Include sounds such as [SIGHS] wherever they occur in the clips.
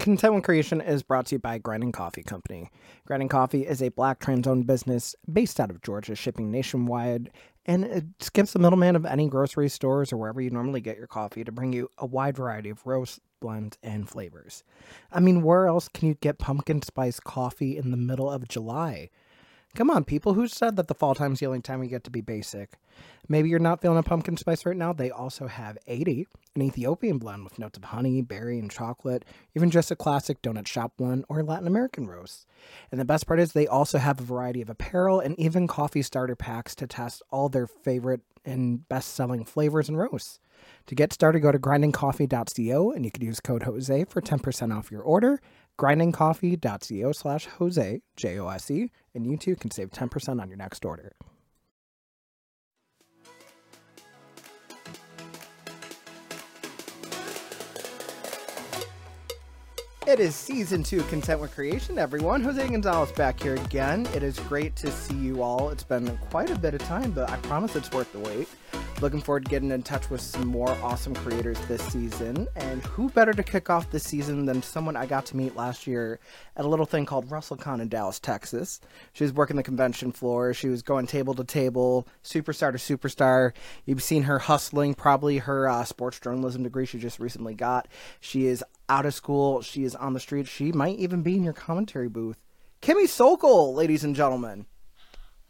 Content with Creation is brought to you by Grinding Coffee Company. Grinding Coffee is a black trans owned business based out of Georgia, shipping nationwide, and it skips the middleman of any grocery stores or wherever you normally get your coffee to bring you a wide variety of roast, blends, and flavors. I mean, where else can you get pumpkin spice coffee in the middle of July? Come on, people. Who said that the fall time's the only time we get to be basic? Maybe you're not feeling a pumpkin spice right now. They also have 80, an Ethiopian blend with notes of honey, berry, and chocolate, even just a classic donut shop blend or Latin American roast. And the best part is they also have a variety of apparel and even coffee starter packs to test all their favorite and best selling flavors and roasts. To get started, go to grindingcoffee.co and you can use code Jose for 10% off your order. Grindingcoffee.co slash Jose, J O S E, and you too can save 10% on your next order. It is season two Content with Creation, everyone. Jose Gonzalez back here again. It is great to see you all. It's been quite a bit of time, but I promise it's worth the wait. Looking forward to getting in touch with some more awesome creators this season. And who better to kick off this season than someone I got to meet last year at a little thing called WrestleCon in Dallas, Texas. She was working the convention floor. She was going table to table, superstar to superstar. You've seen her hustling, probably her uh, sports journalism degree she just recently got. She is out of school. She is on the street. She might even be in your commentary booth. Kimmy Sokol, ladies and gentlemen.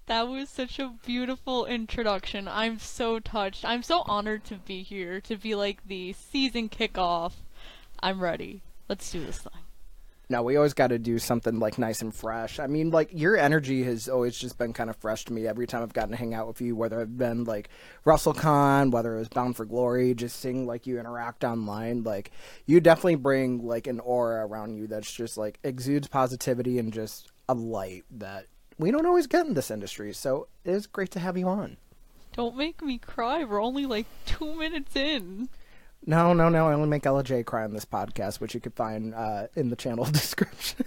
That was such a beautiful introduction. I'm so touched. I'm so honored to be here, to be like the season kickoff. I'm ready. Let's do this thing. No, we always got to do something like nice and fresh. I mean, like your energy has always just been kind of fresh to me every time I've gotten to hang out with you, whether it's been like WrestleCon, whether it was Bound for Glory, just seeing like you interact online. Like you definitely bring like an aura around you that's just like exudes positivity and just a light that we don't always get in this industry. So it is great to have you on. Don't make me cry. We're only like two minutes in. No, no, no. I only make LJ cry on this podcast, which you could find uh, in the channel [LAUGHS] description.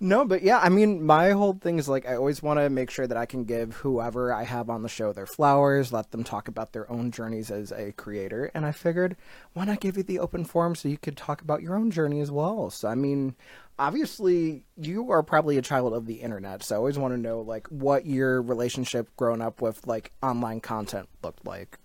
No, but yeah, I mean, my whole thing is like, I always want to make sure that I can give whoever I have on the show their flowers, let them talk about their own journeys as a creator. And I figured, why not give you the open forum so you could talk about your own journey as well? So, I mean, obviously you are probably a child of the internet so i always want to know like what your relationship growing up with like online content looked like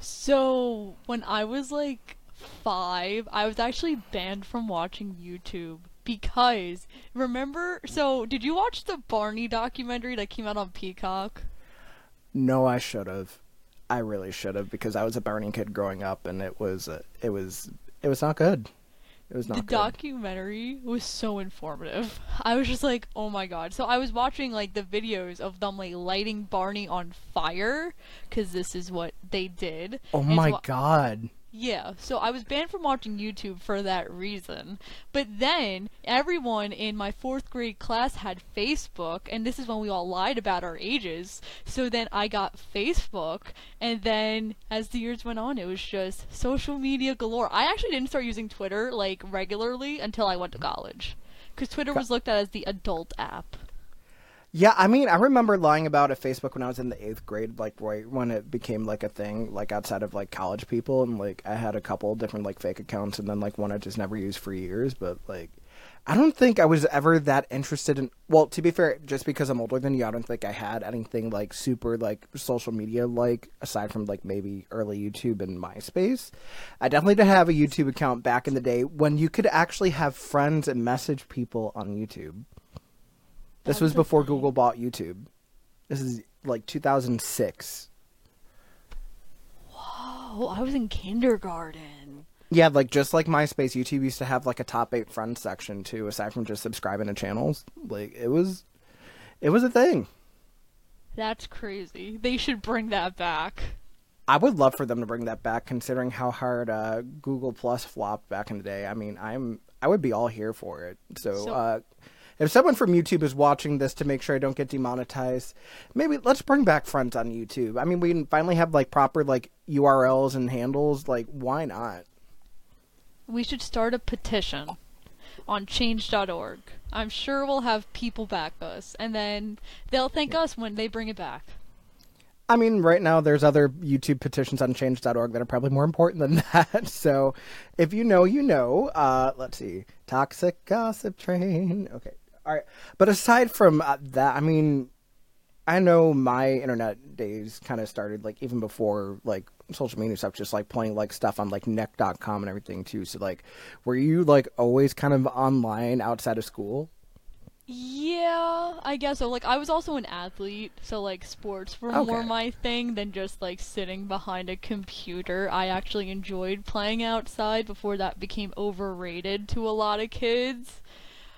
So, when I was like five, I was actually banned from watching YouTube because remember. So, did you watch the Barney documentary that came out on Peacock? no i should have i really should have because i was a Barney kid growing up and it was uh, it was it was not good it was not the good documentary was so informative. [LAUGHS] I was just like, oh my god. So I was watching like the videos of them like lighting Barney on fire because this is what they did. oh And my so- god Yeah, so I was banned from watching YouTube for that reason. But then everyone in my fourth grade class had Facebook, and this is when we all lied about our ages. So then I got Facebook, and then as the years went on, it was just social media galore. I actually didn't start using Twitter like regularly until I went to mm-hmm. college, because Twitter was looked at as the adult app. Yeah, I mean, I remember lying about it Facebook when I was in the eighth grade, like right when it became like a thing, like outside of like college people, and like I had a couple different like fake accounts, and then like one I just never used for years. But like, I don't think I was ever that interested in. Well, to be fair, just because I'm older than you, I don't think I had anything like super like social media like aside from like maybe early YouTube and MySpace. I definitely did have a YouTube account back in the day when you could actually have friends and message people on YouTube. This was before. Google bought YouTube. This is like 2006. Oh, I was in kindergarten. Yeah, like just like MySpace, YouTube used to have like a top eight friends section too, aside from just subscribing to channels. Like it was, it was a thing. That's crazy. They should bring that back. I would love for them to bring that back, considering how hard uh, Google Plus flopped back in the day. I mean, I'm I would be all here for it. So, So- uh, if someone from YouTube is watching this to make sure I don't get demonetized, maybe let's bring back friends on YouTube. I mean, we can finally have like proper like URLs and handles. Like, why not? We should start a petition on change.org. I'm sure we'll have people back us, and then they'll thank us when they bring it back. I mean, right now there's other YouTube petitions on change.org that are probably more important than [LAUGHS] that. So if you know, you know. Uh, let's see. Toxic gossip train. Okay. All right. But aside from uh, that, I mean, I know my internet days kind of started like even before like social media stuff, just like playing like stuff on like Nick.com and everything too. So like, were you like always kind of online outside of school? Yeah, I guess so. Like, I was also an athlete, so like sports were more my thing than just like sitting behind a computer. I actually enjoyed playing outside before that became overrated to a lot of kids.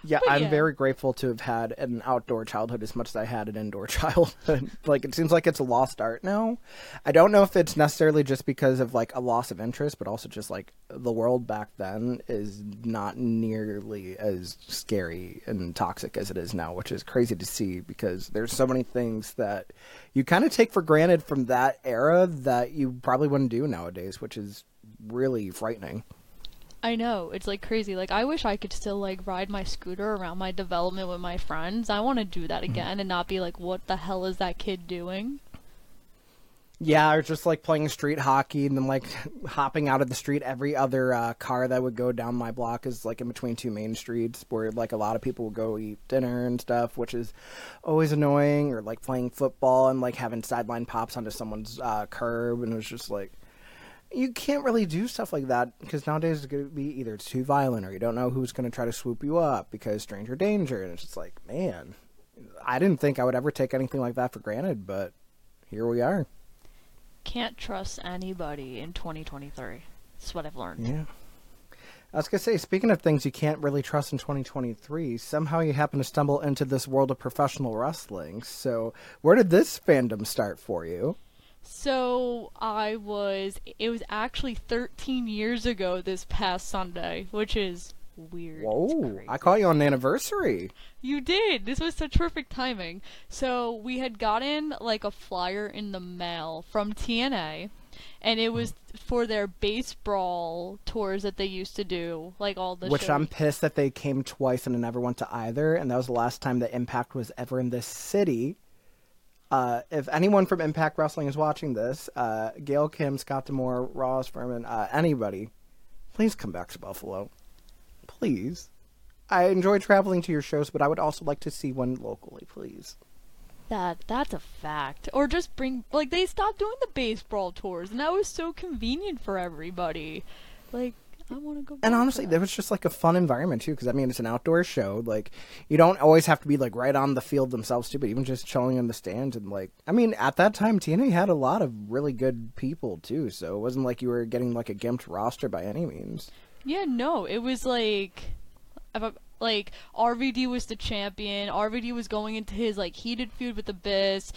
Yeah, But I'm yeah. very grateful to have had an outdoor childhood as much as I had an indoor [LAUGHS] childhood. like it seems like it's a lost art now. I don't know if it's necessarily just because of like a loss of interest, but also just like the world back then is not nearly as scary and toxic as it is now, which is crazy to see because there's so many things that you kind of take for granted from that era that you probably wouldn't do nowadays, which is really frightening. I know, it's like crazy. Like, I wish I could still like ride my scooter around my development with my friends. I want to do that again and not be like, what the hell is that kid doing? Yeah, or just like playing street hockey and then like hopping out of the street. Every other uh, car that would go down my block is like in between two main streets where like a lot of people would go eat dinner and stuff, which is always annoying. Or like playing football and like having sideline pops onto someone's uh, curb, and it was just like you can't really do stuff like that because nowadays it's going to be either it's too violent or you don't know who's going to try to swoop you up because stranger danger, and it's just like man, I didn't think I would ever take anything like that for granted, but here we are. Can't trust anybody in 2023. That's what I've learned. Yeah. I was gonna say, speaking of things you can't really trust in 2023, somehow you happen to stumble into this world of professional wrestling. So, where did this fandom start for you? So I was. It was actually 13 years ago this past Sunday, which is weird. Whoa! I caught you on an anniversary. You did. This was such perfect timing. So we had gotten like a flyer in the mail from TNA, and it was for their baseball tours that they used to do, like all the. which shows. I'm pissed that they came twice and I never went to either, and that was the last time that Impact was ever in this city. Uh, if anyone from Impact Wrestling is watching this, uh, Gail Kim, Scott D'Amore, Ross Furman, uh, anybody, please come back to Buffalo. Please. I enjoy traveling to your shows, but I would also like to see one locally, please. That that's a fact. Or just bring like they stopped doing the baseball tours, and that was so convenient for everybody. Like I want to go. And honestly, there was just like a fun environment too, because I mean, it's an outdoor show. Like, you don't always have to be like right on the field themselves too, but even just chilling in the stands and like, I mean, at that time, TNA had a lot of really good people too, so it wasn't like you were getting like a gimped roster by any means. Yeah, no, it was like, like RVD was the champion. RVD was going into his like heated feud with Abyss.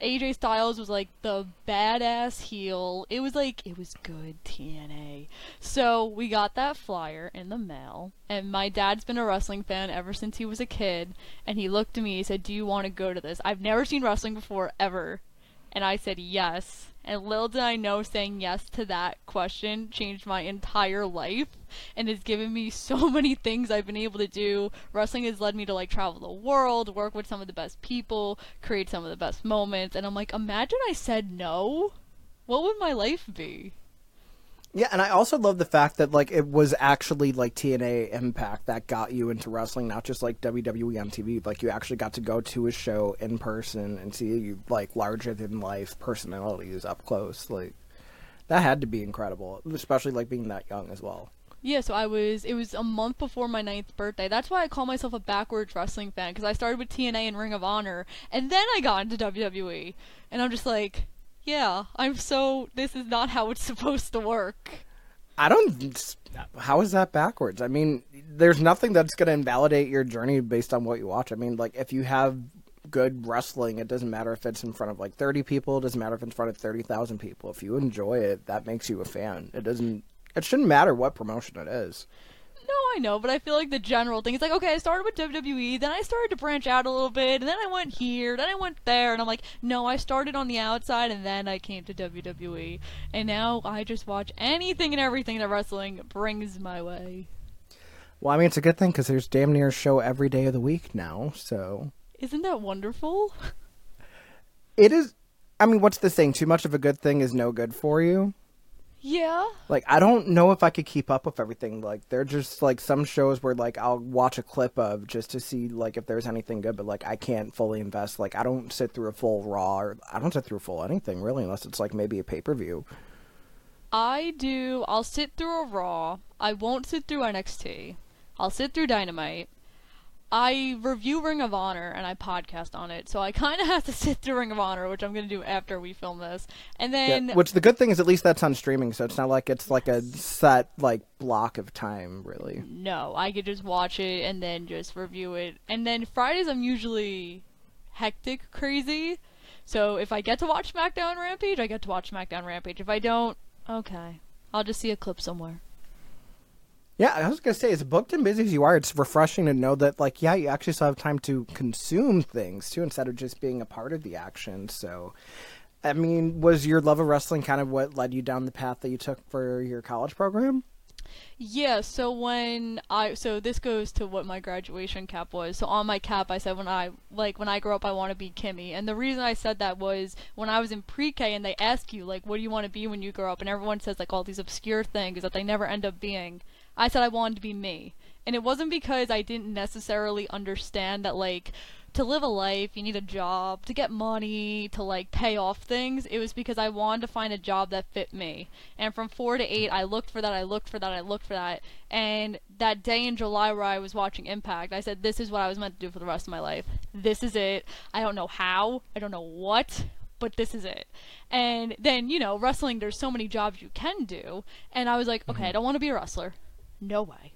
AJ Styles was like the badass heel. It was like it was good TNA. So we got that flyer in the mail, and my dad's been a wrestling fan ever since he was a kid. And he looked at me, he said, "Do you want to go to this? I've never seen wrestling before ever." And I said yes. And little did I know saying yes to that question changed my entire life and has given me [LAUGHS] so many things I've been able to do. Wrestling has led me to like travel the world, work with some of the best people, create some of the best moments. And I'm like, imagine I said no. What would my life be? Yeah, and I also love the fact that like it was actually like TNA Impact that got you into wrestling, not just like WWE on TV. Like you actually got to go to a show in person and see you like larger than life personalities up close. Like that had to be incredible, especially like being that young as well. Yeah, so I was. It was a month before my ninth birthday. That's why I call myself a backwards wrestling fan because I started with TNA and Ring of Honor, and then I got into WWE, and I'm just like, yeah, I'm so. This is not how it's [LAUGHS] supposed to work. I don't. How is that backwards? I mean, there's nothing that's going to invalidate your journey based on what you watch. I mean, like if you have good wrestling, it doesn't matter if it's in front of like 30 people. It doesn't matter if it's in front of 30,000 people. If you enjoy it, that makes you a fan. It doesn't. It shouldn't matter what promotion it is. No, I know, but I feel like the general thing is like, okay, I started with WWE, then I started to branch out a little bit, and then I went here, then I went there, and I'm like, no, I started on the outside, and then I came to WWE, and now I just watch anything and everything that wrestling brings my way. Well, I mean, it's a good thing because there's damn near a show every day of the week now. So Isn't that wonderful? [LAUGHS] it is. I mean, what's the saying? Too much of a good thing is no good for you. Yeah. Like, I don't know if I could keep up with everything. Like, they're just like some shows where like I'll watch a clip of just to see like if there's anything good, but like I can't fully invest. Like, I don't sit through a full Raw or I don't sit through full anything really, unless it's like maybe a pay per view. I do. I'll sit through a Raw. I won't sit through NXT. I'll sit through Dynamite. I review Ring of Honor and I podcast on it, so I kind of [LAUGHS] have to sit through Ring of Honor, which I'm going to do after we film this. And then, Yeah, which the good thing is at least that's on streaming, so it's not like it's like a set like block of time really. no, I could just watch it and then just review it. And then Fridays, I'm usually hectic crazy. So if I get to watch SmackDown Rampage, I get to watch SmackDown Rampage. If I don't, okay. I'll just see a clip somewhere. Yeah, I was gonna say, as booked and busy as you are, it's refreshing to know that, like, yeah, you actually still have time to consume things too, instead of just being a part of the action. So, I mean, was your love of wrestling kind of what led you down the path that you took for your college program? Yeah, so when I so this goes to what my graduation cap was. So on my cap I said when I like when I grow up I want to be Kimmy. And the reason I said that was when I was in pre-K and they ask you like what do you want to be when you grow up and everyone says like all these obscure things that they never end up being. I said I wanted to be me. And it wasn't because I didn't necessarily understand that like to live a life, you need a job, to get money, to like pay off things. It was because I wanted to find a job that fit me. And from 4 to 8, I looked for that, I looked for that, I looked for that. And that day in July where I was watching Impact, I said, This is what I was meant to do for the rest of my life. This is it. I don't know how, I don't know what, but this is it. And then, you know, wrestling, there's so many jobs you can do. And I was like, Okay, mm-hmm. I don't want to be a wrestler. No way.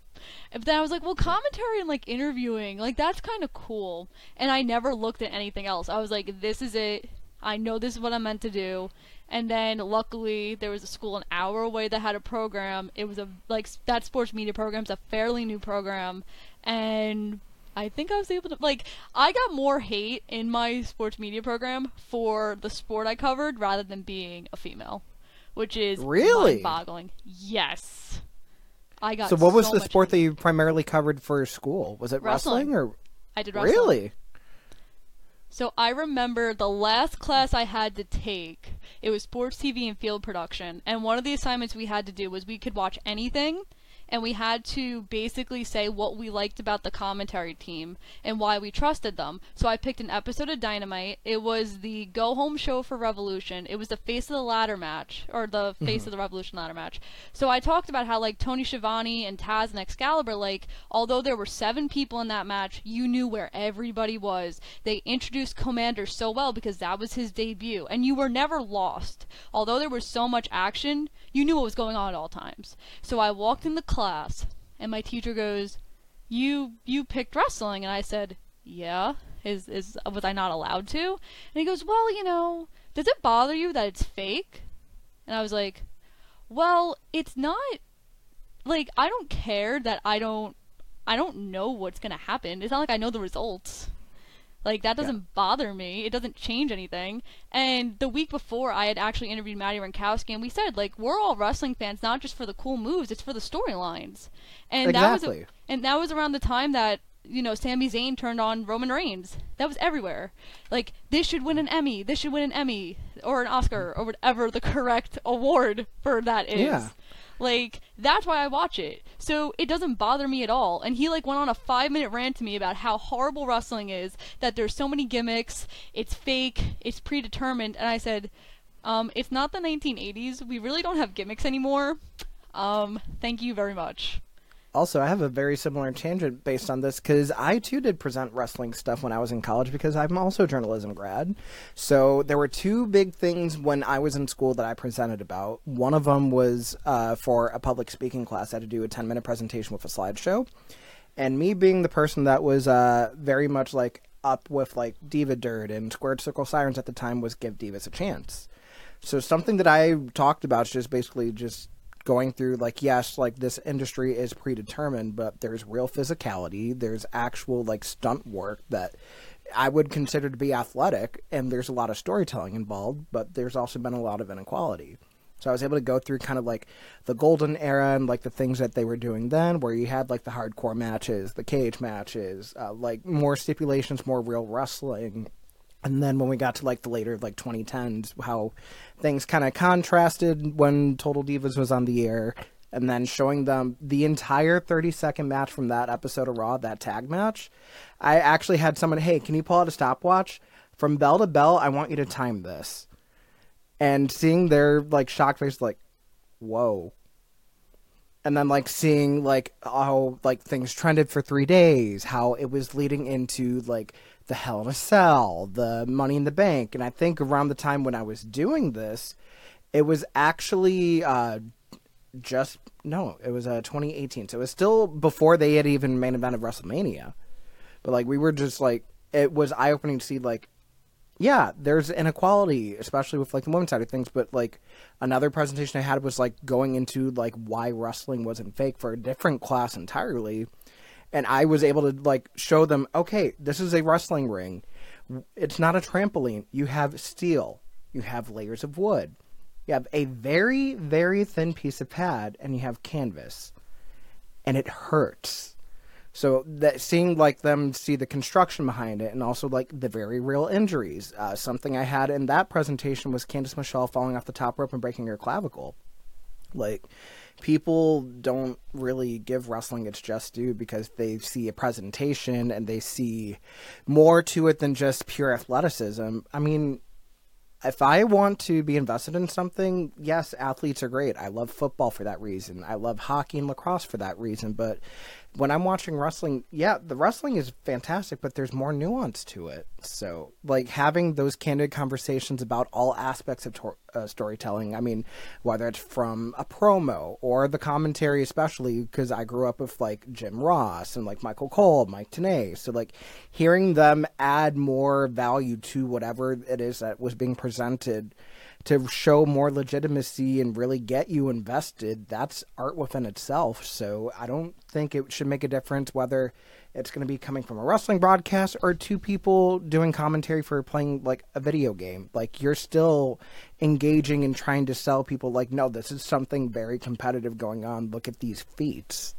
But then I was like, well, commentary and like interviewing, like that's kind of cool. And I never looked at anything else. I was like, this is it. I know this is what I'm meant to do. And then luckily there was a school an hour away that had a program. It was a like that sports media program's a fairly new program, and I think I was able to like I got more hate in my sports media program for the sport I covered rather than being a female, which is Really? mind-boggling. Yes. I got So, what was so the sport that you primarily covered for school? Was it wrestling, Wrestling. or I did wrestling. really? So I remember the last class I had to take, it was sports TV and field production, and one of the assignments we had to do was we could watch anything and we had to basically say what we liked about the commentary team and why we trusted them. So I picked an episode of Dynamite. It was the go home show for Revolution. It was the face of the ladder match or the mm-hmm. face of the Revolution ladder match. So I talked about how like Tony Schiavone and Taz and Excalibur like although there were 7 people in that match, you knew where everybody was. They introduced Komander so well because that was his debut and you were never lost. Although there was so much action, you knew what was going on at all times. So I walked in the class and my teacher goes, "You you picked wrestling." And I said, "Yeah." Is is was I not allowed to? And he goes, "Well, you know, does it bother you that it's fake?" And I was like, "Well, it's not like I don't care that I don't I don't know what's going to happen. It's not like I know the results." Like that doesn't bother me. It doesn't change anything. And the week before, I had actually interviewed Madi Wrenkowski, and we said like we're all wrestling fans, not just for the cool moves, it's for the storylines. And that Exactly. was and that was around the time that you know Sami Zayn turned on Roman Reigns. That was everywhere. Like this should win an Emmy. This should win an Emmy or an Oscar or whatever the [LAUGHS] correct award for that is. Yeah. Like that's why I watch it. So it doesn't bother me at all. And he like went on a 5-minute rant to me about how horrible wrestling is, that there's so many gimmicks, it's fake, it's predetermined, and I said, um it's not the 1980s. We really don't have gimmicks anymore. Um thank you very much. Also, I have a very similar tangent based on this because I too did present wrestling stuff when I was in college because I'm also a journalism grad. So there were two big things when I was in school that I presented about. One of them was uh, for a public speaking class. I had to do a 10 minute presentation with a slideshow. And me being the person that was uh, very much like up with like Diva Dirt and Squared Circle Sirens at the time was give Divas a chance. So something that I talked about is just basically just going through like yes, like this industry is predetermined, but there's real physicality, there's actual like stunt work that I would consider to be athletic, and there's a lot of storytelling involved, but there's also been a lot of inequality. So I was able to go through kind of like the golden era and like the things that they were doing then, where you had like the hardcore matches, the cage matches, uh, like more stipulations, more real wrestling, And then when we got to like the later like 2010s, how things kind of contrasted when Total Divas was on the air, and then showing them the entire 30 second match from that episode of Raw, that tag match. I actually had someone, hey, can you pull out a stopwatch from bell to bell? I want you to time this. And seeing their like shocked face, like, whoa. And then like seeing like how like things trended for three days, how it was leading into like the Hell a Cell, the Money in the Bank, and I think around the time when I was doing this, it was actually uh, just no, it was uh, 2018, so it was still before they had even main event of WrestleMania. But like we were just like it was eye opening to see like yeah, there's inequality, especially with like the women's side of things. But like another presentation I had was like going into like why wrestling wasn't fake for a different class entirely, and I was able to like show them, okay, this is a wrestling ring. It's not a trampoline. You have steel. You have layers of wood. You have a very very thin piece of pad, and you have canvas, and it hurts so that seeing like them see the construction behind it and also like the very real injuries. Uh, something I had in that presentation was Candice Michelle falling off the top rope and breaking her clavicle. Like people don't really give wrestling its just due because they see a presentation and they see more to it than just pure athleticism. I mean, if I want to be invested in something, yes, athletes are great. I love football for that reason. I love hockey and lacrosse for that reason. But when I'm watching wrestling, yeah, the wrestling is fantastic, but there's more nuance to it. So, like having those candid conversations about all aspects of tor- uh, storytelling. I mean, whether it's from a promo or the commentary, especially because I grew up with like Jim Ross and like Michael Cole, Mike Tenay. So, like hearing them add more value to whatever it is that was being presented to show more legitimacy and really get you invested, that's art within itself. So I don't think it should make a difference whether it's going to be coming from a wrestling broadcast or two people doing commentary for playing like a video game. Like you're still engaging and trying to sell people like no, this is something very competitive going on. Look at these feats.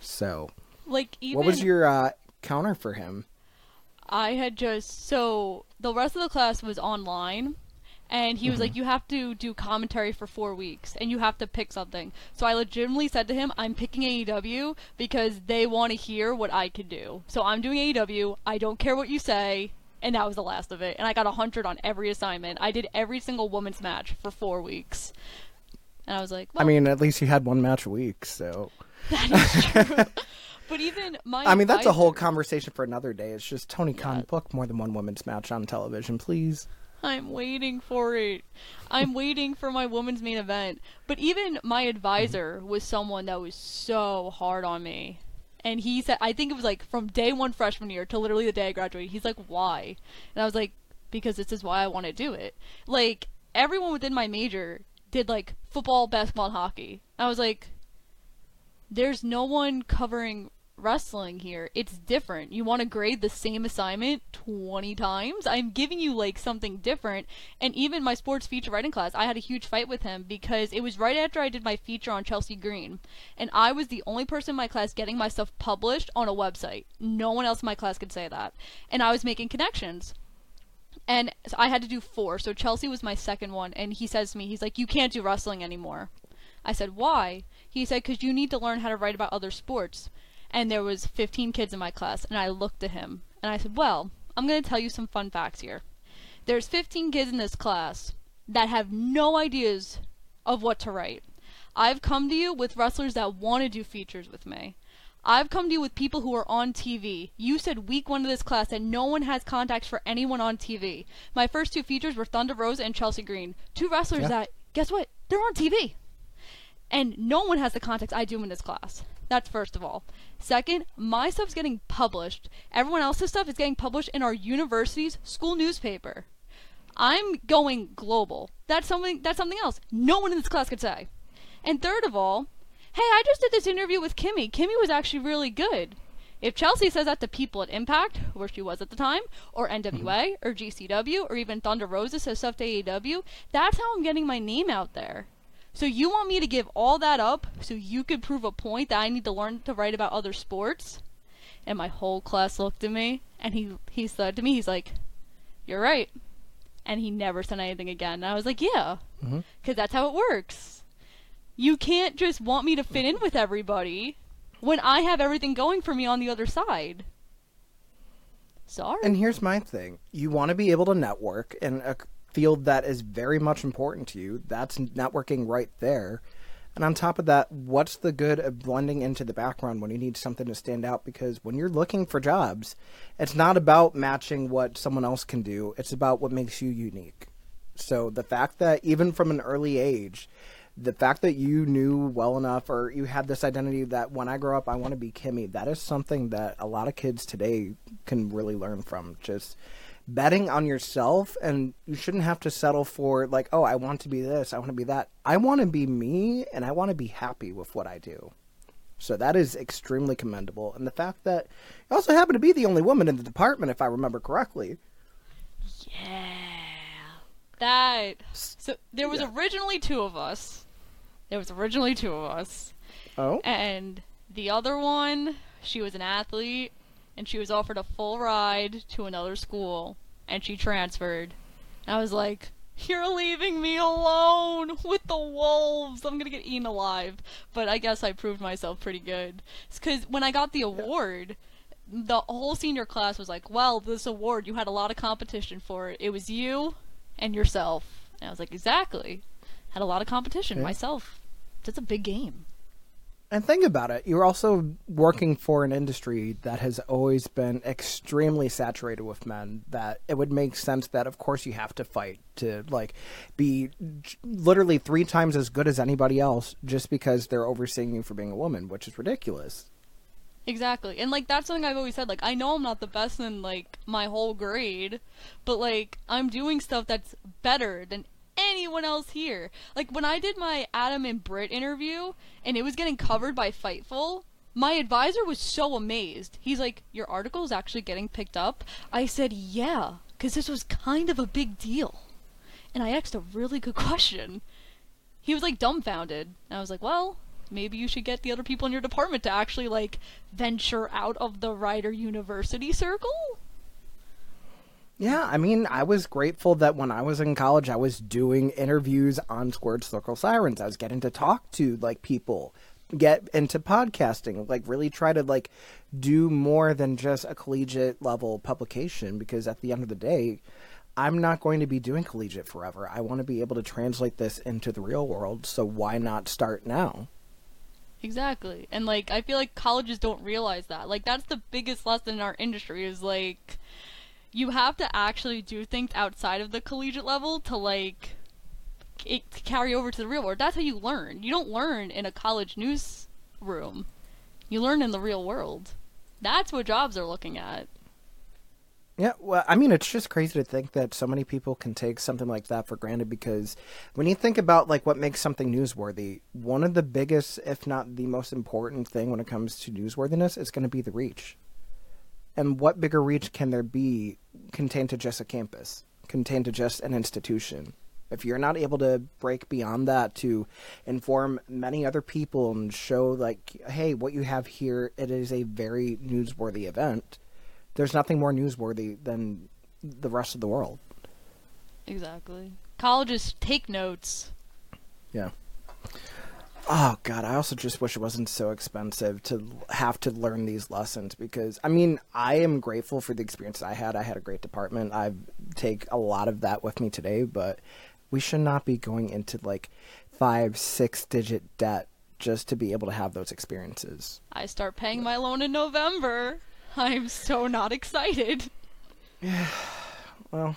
So, like even what was your uh, counter for him? I had just so the rest of the class was online and he was mm-hmm. like, "You have to do commentary for four weeks, and you have to pick something." So I legitimately said to him, "I'm picking AEW because they want to hear what I can do. So I'm doing AEW. I don't care what you say." And that was the last of it. And I got a hundred on every assignment. I did every single woman's match for four weeks. And I was like, well, I mean, at least you had one match a week, so. [LAUGHS] That is [LAUGHS] true. but even my. I mean, that's a whole conversation for another day. It's just Tony Khan yeah. book more than one women's match on television, please. I'm waiting for it. I'm waiting for my women's main event. But even my advisor was someone that was so hard on me. And he said, I think it was like from day one freshman year to literally the day I graduated. He's like, why? And I was like, because this is why I want to do it. Like, everyone within my major did like football, basketball, and hockey. I was like, there's no one covering wrestling here. It's different. You want to grade the same assignment 20 times? I'm giving you like something different. And even my sports feature writing class, I had a huge fight with him because it was right after I did my feature on Chelsea Green. And I was the only person in my class getting my stuff published on a website. No one else in my class could say that. And I was making connections. And so I had to do four. So Chelsea was my second one. And he says to me, he's like, You can't do wrestling anymore. I said, Why? He said, Because you need to learn how to write about other sports and there was 15 kids in my class and I looked at him and I said, "Well, I'm going to tell you some fun facts here. There's 15 kids in this class that have no ideas of what to write. I've come to you with wrestlers that want to do features with me. I've come to you with people who are on TV. You said week one of this class that no one has contacts for anyone on TV. My first two features were Thunder Rosa and Chelsea Green. Two wrestlers yeah. that, guess what? They're on TV. And no one has the contacts I do in this class. That's first of all. Second, my stuff's getting published. Everyone else's stuff is getting published in our university's school newspaper. I'm going global. That's something that's something else. No one in this class could say. And third of all, hey, I just did this interview with Kimmy. Kimmy was actually really good. If Chelsea says that to people at Impact, where she was at the time, or NWA, mm-hmm. or GCW, or even Thunder Rosa says stuff to AEW, that's how I'm getting my name out there. So you want me to give all that up so you could prove a point that I need to learn to write about other sports? And my whole class looked at me and he he said to me, he's like, You're right. And he never said anything again. And I was like, Yeah, because Mhm. that's how it works. You can't just want me to fit in with everybody when I have everything going for me on the other side. Sorry. And here's my thing: you want to be able to network and a field that is very much important to you. That's networking right there. And on top of that, what's the good of blending into the background when you need something to stand out? Because when you're looking for jobs, it's not about matching what someone else can do, it's about what makes you unique. So the fact that even from an early age, the fact that you knew well enough or you had this identity that when I grow up, I want to be Kimmy, that is something that a lot of kids today can really learn from. Just betting on yourself and you shouldn't have to settle for like oh i want to be this i want to be that i want to be me and i want to be happy with what i do so that is extremely commendable and the fact that you also happen to be the only woman in the department if i remember correctly Yeah. That. So there was Yeah. originally two of us. There was originally two of us. oh And the other one, she was an athlete and she was offered a full ride to another school and she transferred. And I was like, You're leaving me alone with the wolves. I'm gonna get eaten alive. But I guess I proved myself pretty good. Because when I got the award, the whole senior class was like, Well, this award, you had a lot of competition for it. It was you and yourself. And I was like, Exactly. Had a lot of competition Yeah. myself. That's a big game. And think about it. You're also working for an industry that has always been extremely saturated with men. That it would make sense that, of course, you have to fight to like be literally three times as good as anybody else just because they're overseeing you for being a woman, which is ridiculous. Exactly. And like that's something I've always said. Like I know I'm not the best in like my whole grade, but like I'm doing stuff that's better than anyone else here. Like when I did my Adam and Britt interview and it was getting covered by Fightful, my advisor was so amazed. He's like, "Your article is actually getting picked up." I said, "Yeah, cuz this was kind of a big deal." And I asked a really good [LAUGHS] question. He was like dumbfounded. And I was like, "Well, maybe you should get the other people in your department to actually like venture out of the writer university circle." Yeah, I mean, I was grateful that when I was in college, I was doing interviews on Squared Circle Sirens. I was getting to talk to like people, get into podcasting, like really try to like do more than just a collegiate level publication. Because at the end of the day, I'm not going to be doing collegiate forever. I want to be able to translate this into the real world. So why not start now? Exactly. And like I feel like colleges don't realize that. Like that's the biggest lesson in our industry is like you have to actually do things outside of the collegiate level to like it to carry over to the real world. That's how you learn. You don't learn in a college newsroom. You learn in the real world. That's what jobs are looking at. Yeah, well, I mean, it's just crazy to think that so many people can take something like that for granted because when you think about like what makes something newsworthy, one of the biggest, if not the most important thing when it comes to newsworthiness is going to be the reach. And what bigger reach can there be contained to just a campus, contained to just an institution? If you're not able to break beyond that to inform many other people and show like, hey, what you have here, it is a very newsworthy event there's nothing more newsworthy than the rest of the world. Exactly. Colleges take notes. Yeah. Oh god, I also just wish it wasn't so expensive to have to learn these lessons because I mean, I am grateful for the experience I had. I had a great department. I take a lot of that with me today, but we should not be going into like 5 6 digit debt just to be able to have those experiences. I start paying my loan in November. I'm so not excited. yeah [SIGHS] Well,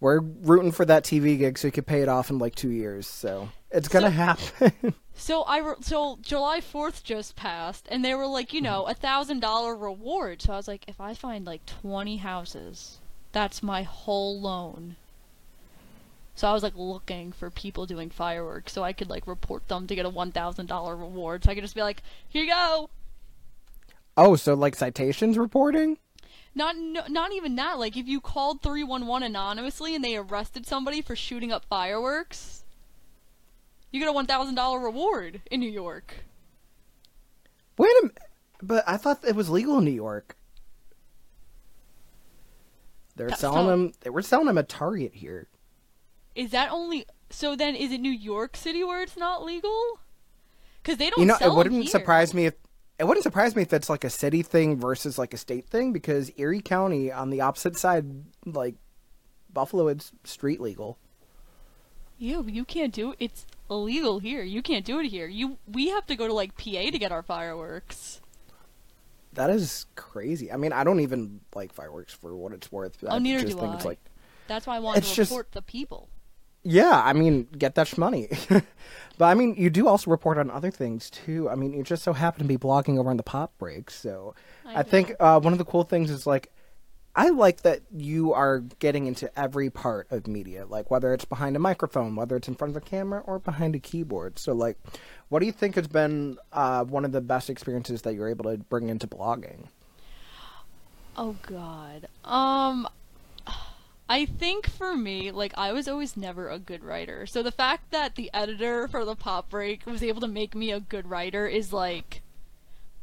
we're rooting for that TV gig so you could pay it off in like 2 years, so it's going to So- happen. [LAUGHS] So I re- so July Fourth just passed, and they were like, you know, a mm-hmm. thousand dollar reward. So I was like, if I find like twenty houses, that's my whole loan. So I was like looking for people doing fireworks, so I could like report them to get a one thousand dollar reward. So I could just be like, here you go. oh, so like citations reporting? Not no, not even that. Like if you called three one one anonymously and they arrested somebody for shooting up fireworks, you get a one thousand dollar reward in New York. Wait a minute. But I thought it was legal in New York. They're That's selling them. They were selling them at Target here. Is that only so? Then is it New York City where it's not legal? Because they don't. You know, sell it wouldn't surprise me if it wouldn't surprise me if it's like a city thing versus like a state thing because Erie County on the opposite side, like Buffalo, it's street legal. Yeah, but you can't do it. It's illegal here. You can't do it here. You we have to go to like PA to get our fireworks. That is crazy. I mean, I don't even like fireworks for what it's worth. Oh, I neither just do think it's I. like, That's why I want It's to just- the people. Yeah, I mean, get that money. [LAUGHS] but I mean, you do also report on other things too. I mean, you just so happen to be blogging over on the pop break. So I I, think uh, one of the cool things is like, I like that you are getting into every part of media, like whether it's behind a microphone, whether it's in front of a camera, or behind a keyboard. So, like, what do you think has been uh, one of the best experiences that you're able to bring into blogging? Oh God. Um, I think for me, like I was always never a good writer. So the fact that the editor for the Pop Break was able to make me a good writer is like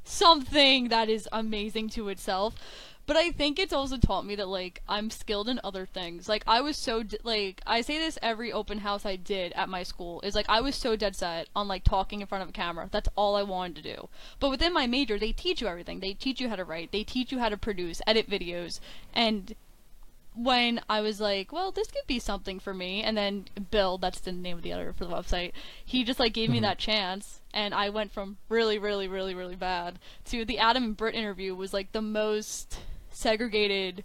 something that is amazing to itself. But I think it's also taught me that like I'm skilled in other things. Like I was so d- like I say this every open house I did at my school is like I was so dead set on like talking in front of a camera. That's all I wanted to do. But within my major, they teach you everything. They teach you how to write. They teach you how to produce, edit videos, and when I was like, well, this could be something for me, and then Bill, that's the name of the editor for the website, he just like gave me that chance, and I went from really, really, really, really bad to the Adam and Britt interview was like the most segregated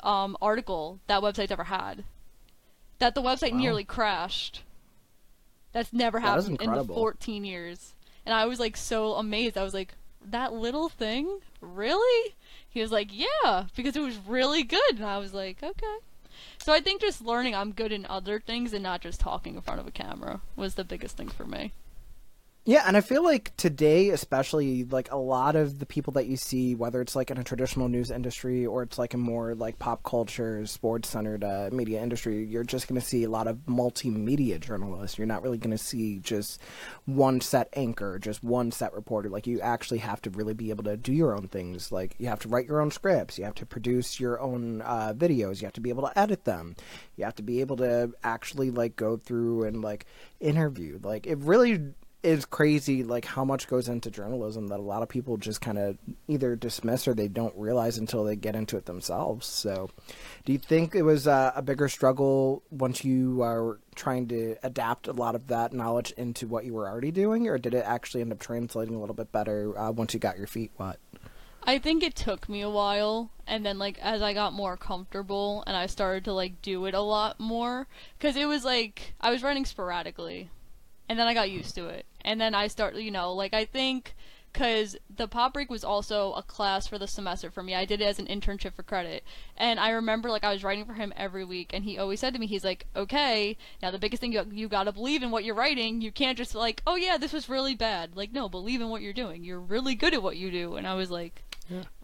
um, article that website's ever had. That the website Wow. nearly crashed. That's never That happened in the 14 years. And I was like so amazed. I was like, that little thing? Really? He was like, yeah, because it was really good. And I was like, okay. So I think just learning I'm good in other things and not just talking in front of a camera was the biggest thing for me. Yeah, and I feel like today, especially, like a lot of the people that you see, whether it's like in a traditional news industry or it's like a more like pop culture, sports centered uh, media industry, you're just going to see a lot of multimedia journalists. You're not really going to see just one set anchor, just one set reporter. Like you actually have to really be able to do your own things. Like you have to write your own scripts, you have to produce your own uh, videos, you have to be able to edit them, you have to be able to actually like go through and like interview. Like it really is crazy like how much goes into journalism that a lot of people just kind of either dismiss or they don't realize until they get into it themselves. So do you think it was uh, a bigger struggle once you are trying to adapt a lot of that knowledge into what you were already doing or did it actually end up translating a little bit better uh, once you got your feet wet? I think it took me a while, and then like as I got more comfortable and I started to like do it a lot more, because it was like I was writing sporadically, and then I got used to it, and then I start, you know, like I think because the pop break was also a class for the semester for me. I did it as an internship for credit, and I remember like I was writing for him every week, and he always said to me, he's like, "Okay, now the biggest thing you you gotta believe in what you're writing. You can't just like, oh yeah, this was really bad. Like no, believe in what you're doing. You're really good at what you do." And I was like,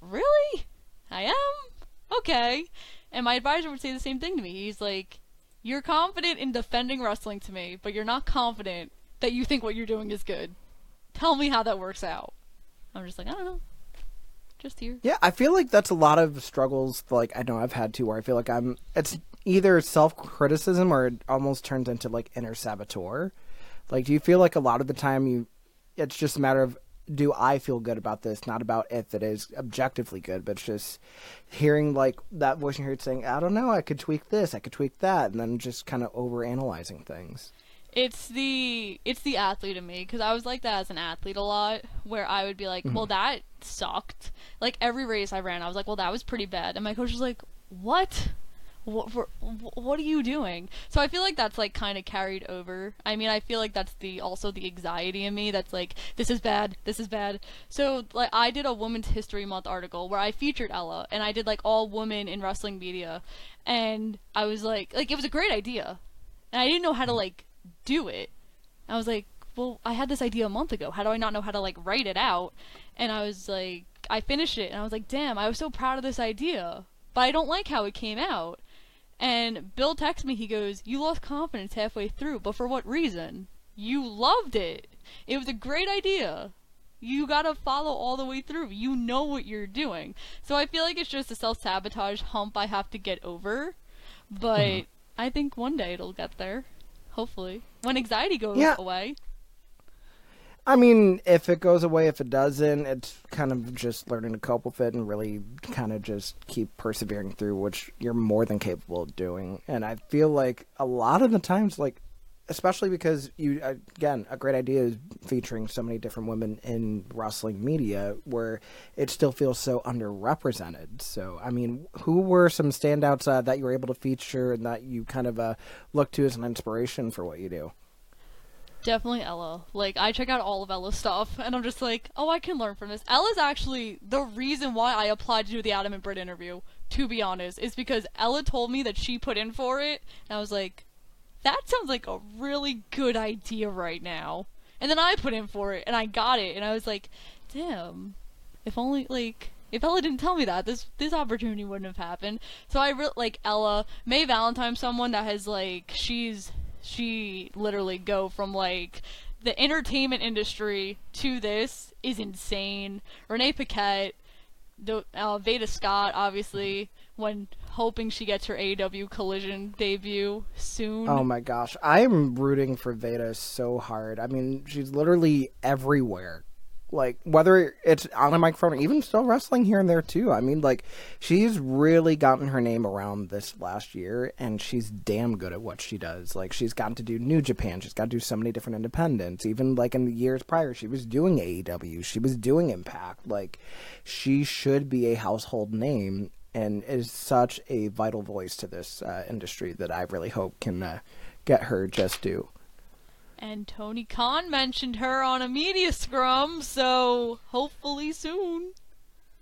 "Really? I am? Okay." And my advisor would say the same thing to me. He's like, "You're confident in defending wrestling to me, but you're not confident that you think what you're doing is good. Tell me how that works out." I'm just like, I don't know. Just here. Yeah, I feel like that's a lot of struggles. Like I know I've had to, where I feel like I'm. It's either self criticism or it almost turns into like inner saboteur. Like, do you feel like a lot of the time you, it's just a matter of do I feel good about this, not about if it is objectively good, but it's just hearing like that voice in your head saying, I don't know, I could tweak this, I could tweak that, and then just kind of over analyzing things. It's the it's the athlete in me because I was like that as an athlete a lot, where I would be like, mm-hmm. "Well, that sucked." Like every race I ran, I was like, "Well, that was pretty bad," and my coach was like, "What? What? What are you doing?" So I feel like that's like kind of carried over. I mean, I feel like that's the also the anxiety in me that's like, "This is bad. This is bad." So like I did a Women's History Month article where I featured Ella, and I did like all women in wrestling media, and I was like, like it was a great idea, and I didn't know how to like do it. I was like, well, I had this idea a month ago. How do I not know how to like write it out? And I was like, I finished it and I was like, damn, I was so proud of this idea, but I don't like how it came out. And Bill texts me, he goes, You lost confidence halfway through, but for what reason? You loved it. It was a great idea. You gotta follow all the way through. You know what you're doing. So I feel like it's just a self sabotage hump I have to get over. But Mhm. I think one day it'll get there. Hopefully. When anxiety goes Yeah. away. I mean, if it goes away, if it doesn't, it's kind of just learning to cope with it and really kind of just keep persevering through, which you're more than capable of doing. And I feel like a lot of the times, like, especially because you, again, a great idea is featuring so many different women in wrestling media where it still feels so underrepresented. So, I mean, who were some standouts uh, that you were able to feature and that you kind of uh, look to as an inspiration for what you do? Definitely Ella. Like I check out all of Ella's stuff, and I'm just like, oh, I can learn from this. Ella's actually the reason why I applied to do the Adam and Britt interview. To be honest, is because Ella told me that she put in for it, and I was like, that sounds like a really good idea right now. And then I put in for it, and I got it, and I was like, damn, if only like. If Ella didn't tell me that, this this opportunity wouldn't have happened. So I really like Ella. May Valentine, someone that has like she's she literally go from like the entertainment industry to this is insane. Renee Paquette, the uh, Veda Scott, obviously, when hoping she gets her AEW Collision debut soon. Oh my gosh, I am rooting for Veda so hard. I mean, she's literally everywhere. Like whether it's on a microphone or even still wrestling here and there too. I mean, like she's really gotten her name around this last year, and she's damn good at what she does. Like she's gotten to do New Japan, she's got to do so many different independents. Even like in the years prior, she was doing AEW, she was doing Impact. Like she should be a household name, and is such a vital voice to this uh, industry that I really hope can uh, get her just due. And Tony Khan mentioned her on a media scrum, so hopefully soon.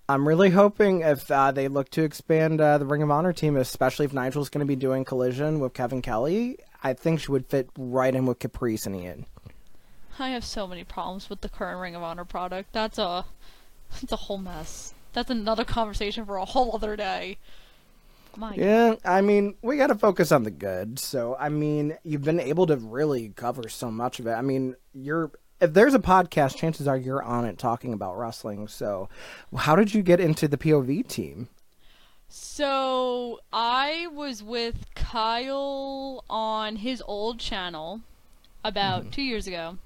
I'm really hoping if uh, they look to expand uh, the Ring of Honor team, especially if Nigel's going to be doing Collision with Kevin Kelly, I think she would fit right in with Caprice and Ian. I have so many problems with the current Ring of Honor product. That's a [LAUGHS] that's a whole mess. That's another conversation for a whole other day. My Yeah, I mean, we got to focus on the good. So, I mean, you've been able to really cover so much of it. I mean, you're if there's a podcast, chances are you're on it talking about wrestling. So, how did you get into the POV team? So I was with Kyle on his old channel about mm-hmm. two years ago,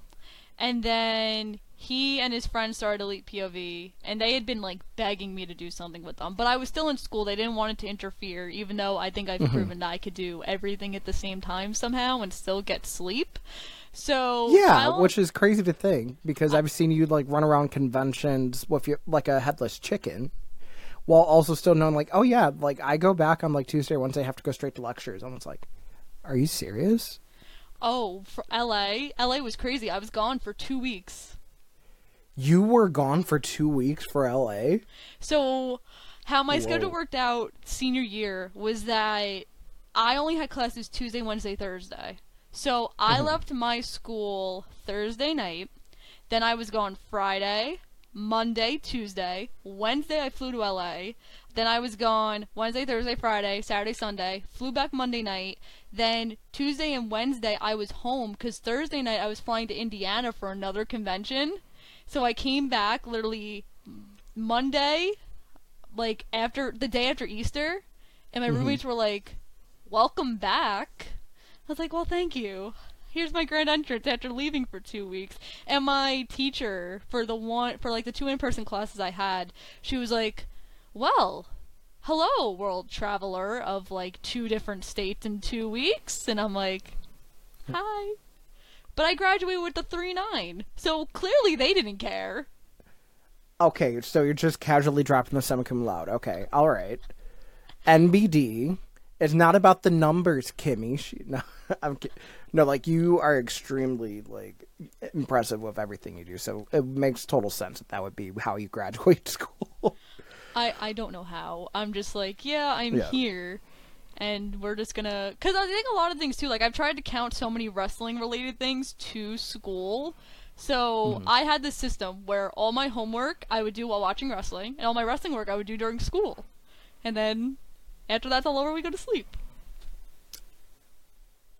and then he and his friends started Elite POV, and they had been like begging me to do something with them, but I was still in school. They didn't want it to interfere, even though I think I've mm-hmm. proven that I could do everything at the same time somehow and still get sleep. So Yeah, which is crazy to think because I've seen you like run around conventions with your like a headless chicken, while also still knowing like, oh yeah, like I go back on like Tuesday or Wednesday, I have to go straight to lectures. I'm just like, are you serious? oh for LA, LA was crazy. I was gone for two weeks. You were gone for two weeks for LA. So, how my schedule worked out senior year was that I only had classes Tuesday, Wednesday, Thursday. So, I mm-hmm. left my school Thursday night. Then I was gone Friday, Monday, Tuesday. Wednesday, I flew to LA. Then I was gone Wednesday, Thursday, Friday, Saturday, Sunday. Flew back Monday night. Then Tuesday and Wednesday, I was home because Thursday night I was flying to Indiana for another convention. So I came back literally Monday, like after the day after Easter, and my mm-hmm. roommates were like, "Welcome back." I was like, "Well, thank you." Here's my grand entrance after leaving for two weeks. And my teacher for the one for like the two in-person classes I had, she was like, "Well, hello, world traveler of like two different states in two weeks," and I'm like, hmm. "Hi." But I graduated with the three nine, so clearly they didn't care. Okay, so you're just casually dropping the summa cum laude. Okay, all right. NBD. is not about the numbers, Kimmy. She, [LAUGHS] no, I'm no, like you are extremely like impressive with everything you do. So it makes total sense that that would be how you [LAUGHS] graduate school. I I don't know how. I'm just like, yeah, I'm Yeah. here, and we're just gonna. Cause I think a lot of things too. Like I've tried to count so many wrestling related things to school. So hmm. I had this system where all my homework I would do while watching wrestling, and all my wrestling work I would do during school, and then after that's all over, we go to sleep.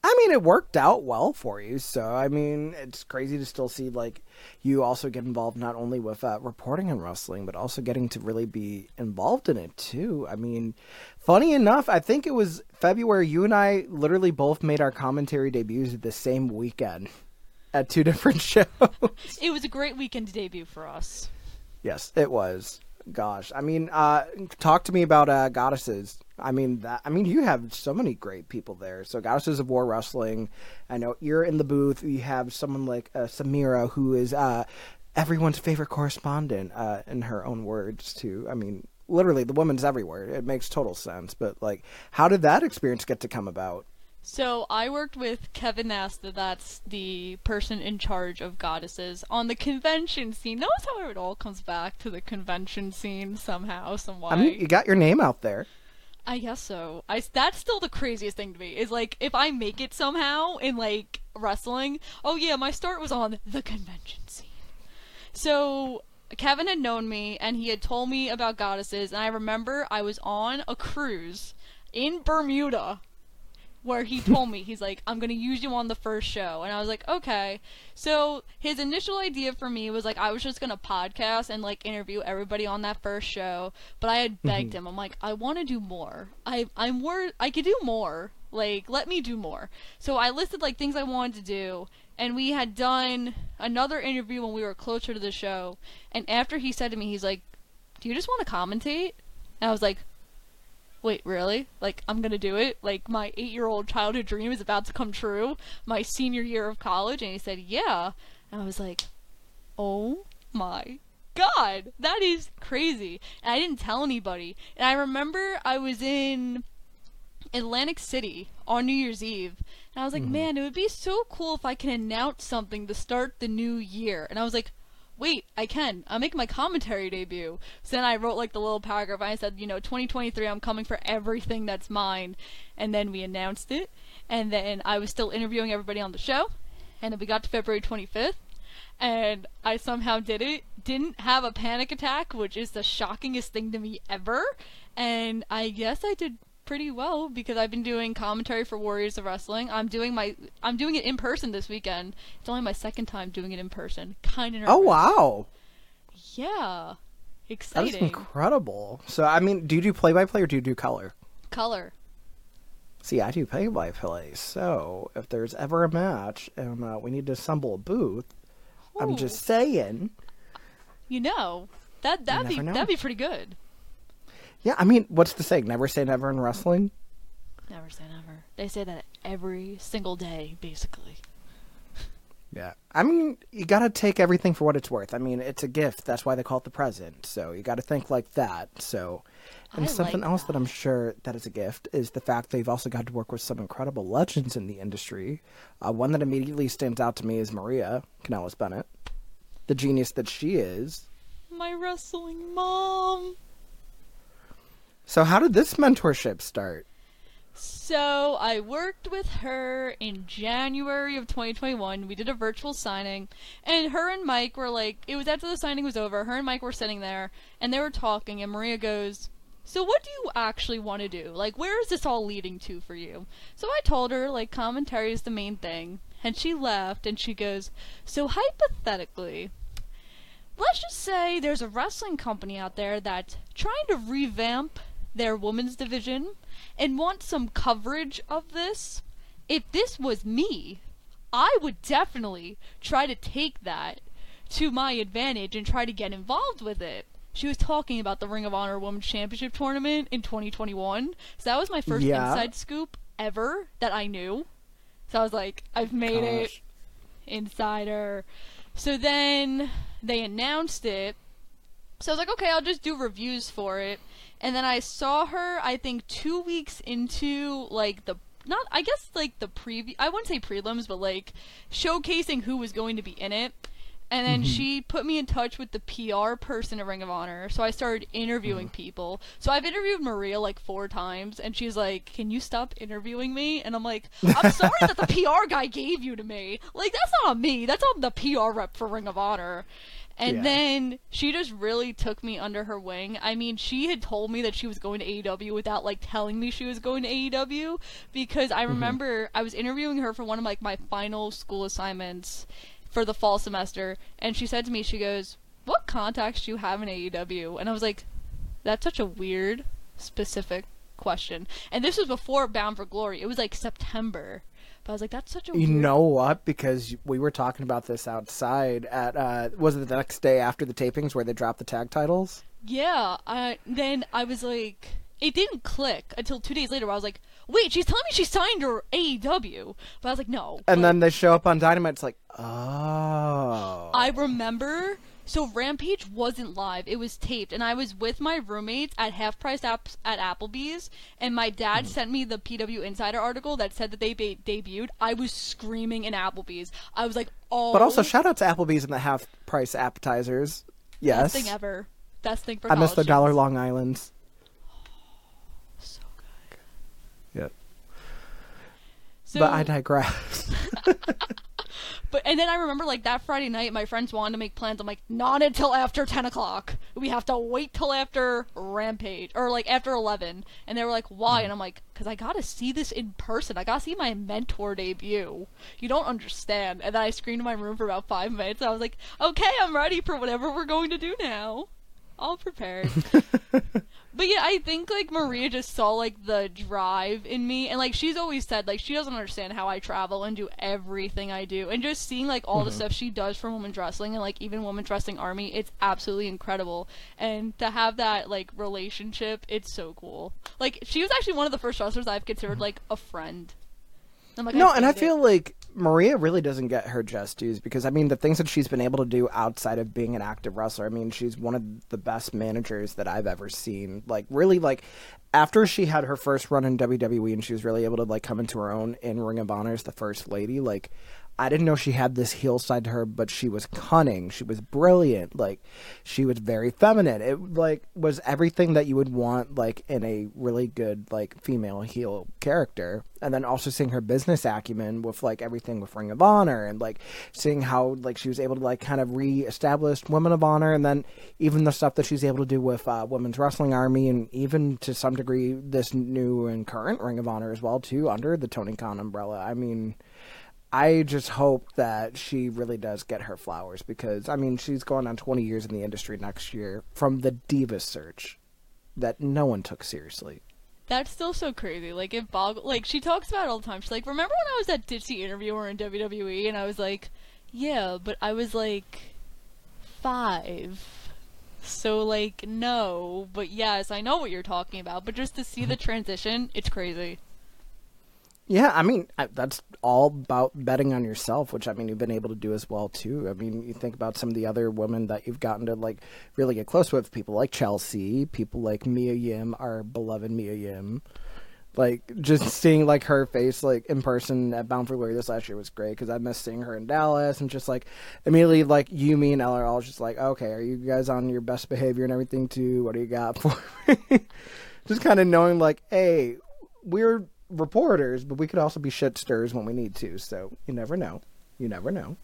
I mean, it worked out well for you. So, I mean, it's crazy to still see like you also get involved not only with uh, reporting and wrestling, but also getting to really be involved in it too. I mean, funny enough, I think it was February. You and I literally both made our commentary debuts the same weekend at two different [LAUGHS] shows. It was a great weekend debut for us. Yes, it was. Gosh, I mean, uh, talk to me about uh, goddesses. I mean, that. I mean, you have so many great people there. So, goddesses of war wrestling. I know you're in the booth. You have someone like uh, Samira, who is uh, everyone's favorite correspondent, uh, in her own words. Too. I mean, literally, the woman's everywhere. It makes total sense. But like, how did that experience get to come about? So I worked with Kevin Nasta, that's the person in charge of goddesses on the convention scene. Notice how it all comes back to the convention scene somehow, some way. I mean, you got your name out there. I guess so. I that's still the craziest thing to me is like if I make it somehow in like wrestling. Oh yeah, my start was on the convention scene. So Kevin had known me and he had told me about goddesses, and I remember I was on a cruise in Bermuda where he told me he's like i'm going to use you on the first show. And i was like okay. So his initial idea for me was like i was just going to podcast and like interview everybody on that first show but i had mm-hmm. begged him. I'm like i want to do more. I i'm wor- i could do more. Like let me do more. So i listed like things i wanted to do and we had done another interview when we were closer to the show and after he said to me he's like do you just want to commentate? And i was like wait, really? Like, I'm gonna do it? Like, my eight year old childhood dream is about to come true, my senior year of college? And he said, yeah. And I was like, oh my god, that is crazy. And I didn't tell anybody. And I remember I was in Atlantic City on New Year's Eve. And I was like, mm-hmm. man, it would be so cool if I can announce something to start the new year. And I was like, wait, I can. I'm making my commentary debut. So then I wrote like the little paragraph. I said, you know, 2023, I'm coming for everything that's mine. And then we announced it. And then I was still interviewing everybody on the show. And then we got to February 25th. And I somehow did it. Didn't have a panic attack, which is the shockingest thing to me ever. And I guess I did pretty well because I've been doing commentary for Warriors of Wrestling. I'm doing my I'm doing it in person this weekend. It's only my second time doing it in person. Kind of Oh wow, Yeah. Exciting. that is Exciting. incredible. So, I mean, do you do play by play or do you do color? Color. See, I do play by play. So, if there's ever a match and uh, we need to assemble a booth, I'm just saying. You know, that that'd be know. that'd be pretty good. Yeah, I mean, what's the saying? Never say never in wrestling. Never say never. They say that every single day, basically. Yeah. I mean, you got to take everything for what it's worth. I mean, it's a gift. That's why they call it the present. So you got to think like that. So, and I something like else that I'm sure that is a gift is the fact that you've also got to work with some incredible legends in the industry. Uh, one that immediately stands out to me is Maria Kanellis Bennett, the genius that she is. My wrestling mom. So, how did this mentorship start? So I worked with her in January of 2021. We did a virtual signing, and her and Mike were like, it was after the signing was over. Her and Mike were sitting there, and they were talking. And Maria goes, "So what do you actually want to do? Like, where is this all leading to for you?" So I told her like commentary is the main thing, and she laughed and she goes, "So hypothetically." Let's just say there's a wrestling company out there that's trying to revamp their women's division and want some coverage of this, if this was me, I would definitely try to take that to my advantage and try to get involved with it. She was talking about the Ring of Honor Women's Championship tournament in 2021. So that was my first Yeah. inside scoop ever that I knew. So I was like, I've made it insider. So then they announced it. So I was like, okay, I'll just do reviews for it. And then I saw her, I think, two weeks into like the not, I guess like the preview. I wouldn't say prelims, but like showcasing who was going to be in it. And then mm-hmm. she put me in touch with the PR person at Ring of Honor. So I started interviewing mm-hmm. people. So I've interviewed Maria like four times, and she's like, "Can you stop interviewing me?" And I'm like, "I'm [LAUGHS] sorry that the PR guy gave you to me. Like that's not on me. That's on the PR rep for Ring of Honor." And Yeah. then she just really took me under her wing. I mean, she had told me that she was going to AEW without like telling me she was going to AEW because I mm-hmm. remember I was interviewing her for one of like my final school assignments for the fall semester and she said to me she goes, "What contacts do you have in AEW?" And I was like, "That's such a weird specific question." And this was before Bound for Glory. It was like September. But I was like, "That's such a You weird know what? Because we were talking about this outside at uh was it the next day after the tapings where they dropped the tag titles? Yeah, I, then I was like, it didn't click until two days later. Where I was like, wait, she's telling me she signed her AEW, but I was like, no. And But then they show up on Dynamite. It's like, oh, I remember. So Rampage wasn't live; it was taped, and I was with my roommates at half price apps at Applebee's, and my dad Hmm. sent me the PW Insider article that said that they ba- debuted. I was screaming in Applebee's. I was like, oh, But also, shout out to Applebee's and the half price appetizers. Yes, best thing ever, best thing for I miss the dollar. Long Islands. So good. So, but I digress. [LAUGHS] [LAUGHS] But and then I remember like that Friday night, my friends wanted to make plans. I'm like, not until after ten o'clock. We have to wait till after Rampage or like after eleven. And they were like, why? And I'm like, because I gotta see this in person. I gotta see my mentor debut. You don't understand. And then I screamed in my room for about five minutes. I was like, okay, I'm ready for whatever we're going to do now. All prepared. [LAUGHS] But yeah, I think like Maria just saw like the drive in me, and like she's always said like she doesn't understand how I travel and do everything I do, and just seeing like all the mm-hmm. stuff she does for women's wrestling and like even women's wrestling army, it's absolutely incredible. And to have that like relationship, it's so cool. Like she was actually one of the first wrestlers I've considered mm-hmm. like a friend. I'm like, no, and I get it. feel like Maria really doesn't get her just dues because I mean the things that she's been able to do outside of being an active wrestler. I mean, she's one of the best managers that I've ever seen. Like really like after she had her first run in WWE and she was really able to like come into her own in Ring of Honor as the first lady, like I didn't know she had this heel side to her, but she was cunning. She was brilliant. Like she was very feminine. It like was everything that you would want like in a really good like female heel character. And then also seeing her business acumen with like everything with Ring of Honor and like seeing how like she was able to like kind of re-establish Women of Honor and then even the stuff that she's able to do with uh, Women's Wrestling Army and even to some degree this new and current Ring of Honor as well too under the Tony Khan umbrella. I mean. I just hope that she really does get her flowers because I mean she's going on 20 years in the industry next year from the diva search that no one took seriously. That's still so crazy. Like it boggle like she talks about it all the time. She's like, Remember when I was that ditzy interviewer in WWE and I was like, Yeah, but I was like five. So like no, but yes, I know what you're talking about. But just to see the [LAUGHS] transition, it's crazy. Yeah, I mean I, that's all about betting on yourself, which I mean you've been able to do as well too. I mean you think about some of the other women that you've gotten to like really get close with, people like Chelsea, people like Mia Yim, our beloved Mia Yim. Like just [LAUGHS] seeing like her face like in person at Bound for Glory this last year was great because I missed seeing her in Dallas and just like immediately like you, me, and Ella are all just like, okay, are you guys on your best behavior and everything too? What do you got for me? [LAUGHS] just kind of knowing like, hey, we're reporters, but we could also be shit stirrers when we need to. So you never know. You never know.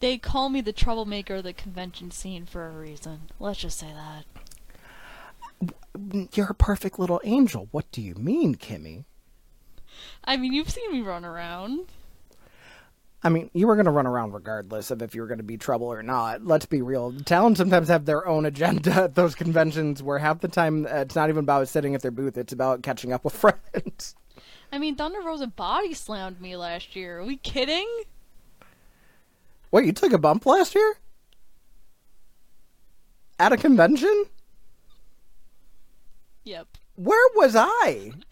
They call me the troublemaker of the convention scene for a reason. Let's just say that. You're a perfect little angel. What do you mean, Kimmy? I mean, you've seen me run around. I mean, you were going to run around regardless of if you were going to be trouble or not. Let's be real. Talents sometimes have their own agenda at [LAUGHS] those conventions where half the time uh, it's not even about sitting at their booth, it's about catching up with [LAUGHS] friends. I mean, Thunder Rosa body slammed me last year. Are we kidding? Wait, you took a bump last year? At a convention? Yep. Where was I? [LAUGHS]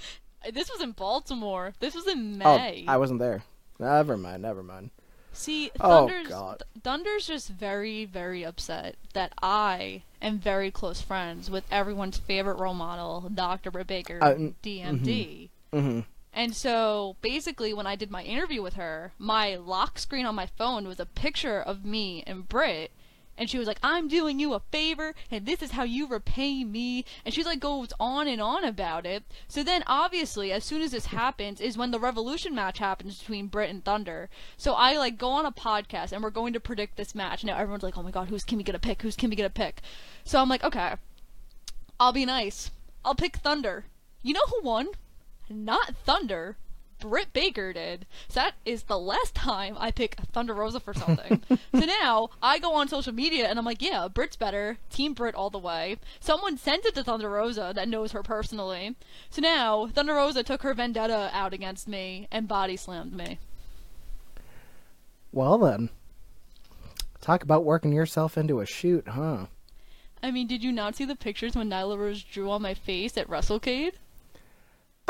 This was in Baltimore. This was in Oh, May. I wasn't there. Never mind, never mind. See, Oh, Thunder's God. Th- Thunder's just very, very upset that I am very close friends with everyone's favorite role model, Dr. Britt Baker, Uh, mm, DMD. hmm And so, basically, when I did my interview with her, my lock screen on my phone was a picture of me and Britt, and she was like, I'm doing you a favor, and this is how you repay me. And she's like goes on and on about it. So then, obviously, as soon as this [LAUGHS] happens, is when the Revolution match happens between Britt and Thunder. So I like go on a podcast, and we're going to predict this match. Now everyone's like, Oh my god, who's Kimmy gonna pick? Who's Kimmy gonna pick? So I'm like, okay, I'll be nice. I'll pick Thunder. You know who won? Not Thunder. Britt Baker did. So that is the last time I pick Thunder Rosa for something. [LAUGHS] so now I go on social media and I'm like, yeah, Britt's better. Team Britt all the way. Someone sent it to Thunder Rosa that knows her personally. So now Thunder Rosa took her vendetta out against me and body slammed me. Well then, talk about working yourself into a shoot, huh? I mean, did you not see the pictures when Nyla Rose drew on my face at WrestleCade?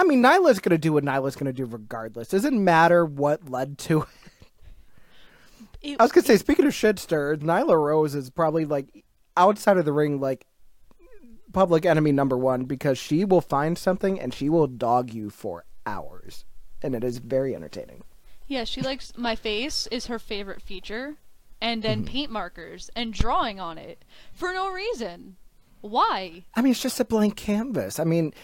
I mean, Nyla's gonna do what Nyla's gonna do regardless. Doesn't matter what led to it. It, I was gonna say, speaking of shit stirred, Nyla Rose is probably like outside of the ring, like public enemy number one because she will find something and she will dog you for hours, and it is very entertaining. Yeah, she likes [LAUGHS] my face is her favorite feature, and then mm-hmm. paint markers and drawing on it for no reason. Why? I mean, it's just a blank canvas. I mean,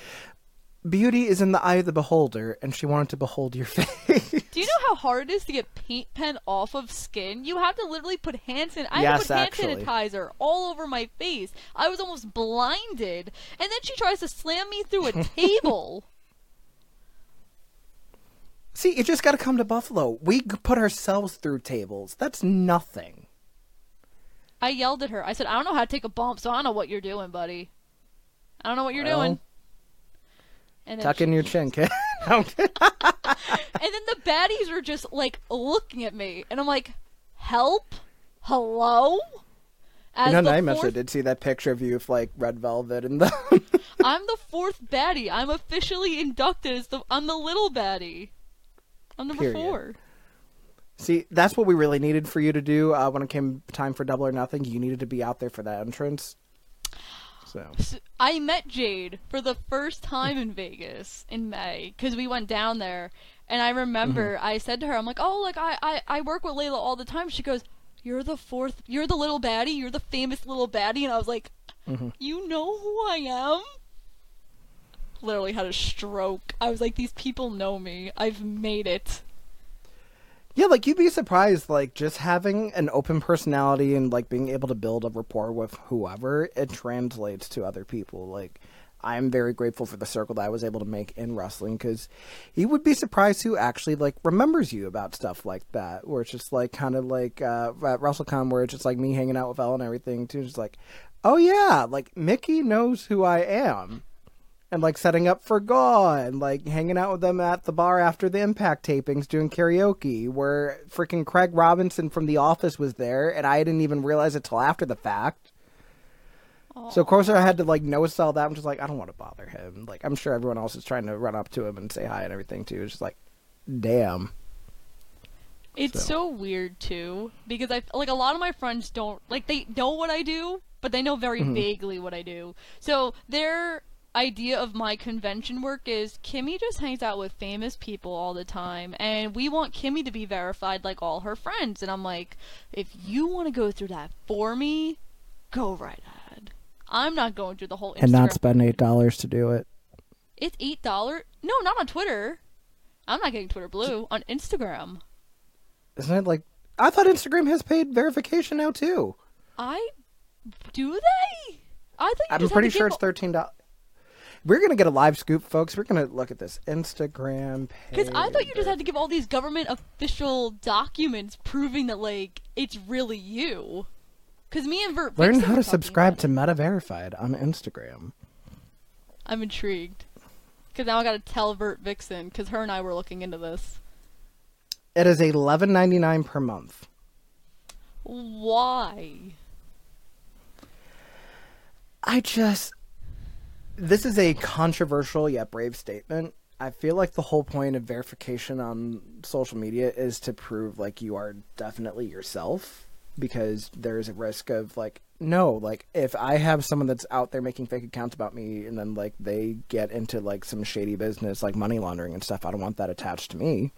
beauty is in the eye of the beholder, and she wanted to behold your [LAUGHS] face. Do you know how hard it is to get paint pen off of skin? You have to literally put hand san- I had Yes, to put hand sanitizer all over my face. I was almost blinded. And then she tries to slam me through a [LAUGHS] table. See, you just got to come to Buffalo. We put ourselves through tables. That's nothing. I yelled at her. I said, I don't know how to take a bump, so I don't know what you're doing, buddy. I don't know what you're Well, doing. And Tuck in your [LAUGHS] chin, kid. [LAUGHS] No, I'm kidding. And then the baddies are just like looking at me, and I'm like, "Help, hello." As you know, Nightmare fourth, did see that picture of you with like red velvet and the. [LAUGHS] I'm the fourth baddie. I'm officially inducted as the. I'm the little baddie. I'm number Period. four. see, that's what we really needed for you to do uh, when it came time for Double or Nothing. You needed to be out there for that entrance. So I met Jade for the first time in Vegas in May because we went down there, and I remember Mm-hmm. I said to her, "I'm like, oh, like I, I I work with Leila all the time." She goes, "You're the fourth. You're the little baddie. You're the famous little baddie," and I was like, Mm-hmm. "You know who I am." Literally had a stroke. I was like, "These people know me. I've made it." Yeah, like you'd be surprised, like just having an open personality and like being able to build a rapport with whoever, it translates to other people. Like. I'm very grateful for the circle that I was able to make in wrestling because you would be surprised who actually like remembers you about stuff like that. Where it's just like kind of like uh, at WrestleCon, where it's just like me hanging out with Elle and everything too. Just like, oh yeah, like Mickie knows who I am, and like setting up for Gaw and like hanging out with them at the bar after the Impact tapings doing karaoke. Where freaking Craig Robinson from The Office was there, and I didn't even realize it till after the fact. So of course I had to like no sell that. I'm just like I don't want to bother him. Like I'm sure everyone else is trying to run up to him and say hi and everything too. It's just like, damn. It's So- so weird too because I like a lot of my friends don't like they know what I do, but they know very mm-hmm. vaguely what I do. So their idea of my convention work is Kimmy just hangs out with famous people all the time, and we want Kimmy to be verified like all her friends. And I'm like, if you want to go through that for me, go right ahead. I'm not going through the whole Instagram. And not spend eight dollars to do it. it's eight dollar. No, not on Twitter. I'm not getting Twitter Blue on Instagram. Isn't it like I thought Instagram has paid verification now too. I do they? I you I'm pretty sure it's thirteen dollars. We're gonna get a live scoop, folks. We're gonna look at this Instagram page. Because I thought you just had to give all these government official documents proving that like it's really you. Because me and Vert learn how to subscribe to Meta Verified on Instagram. I'm intrigued. Because now I gotta tell Vert Vixen, because her and I were looking into this. It is eleven ninety nine per month. Why? I just this is a controversial yet brave statement. I feel like the whole point of verification on social media is to prove like you are definitely yourself because there's a risk of like no, like if I have someone that's out there making fake accounts about me and then like they get into like some shady business like money laundering and stuff, I don't want that attached to me.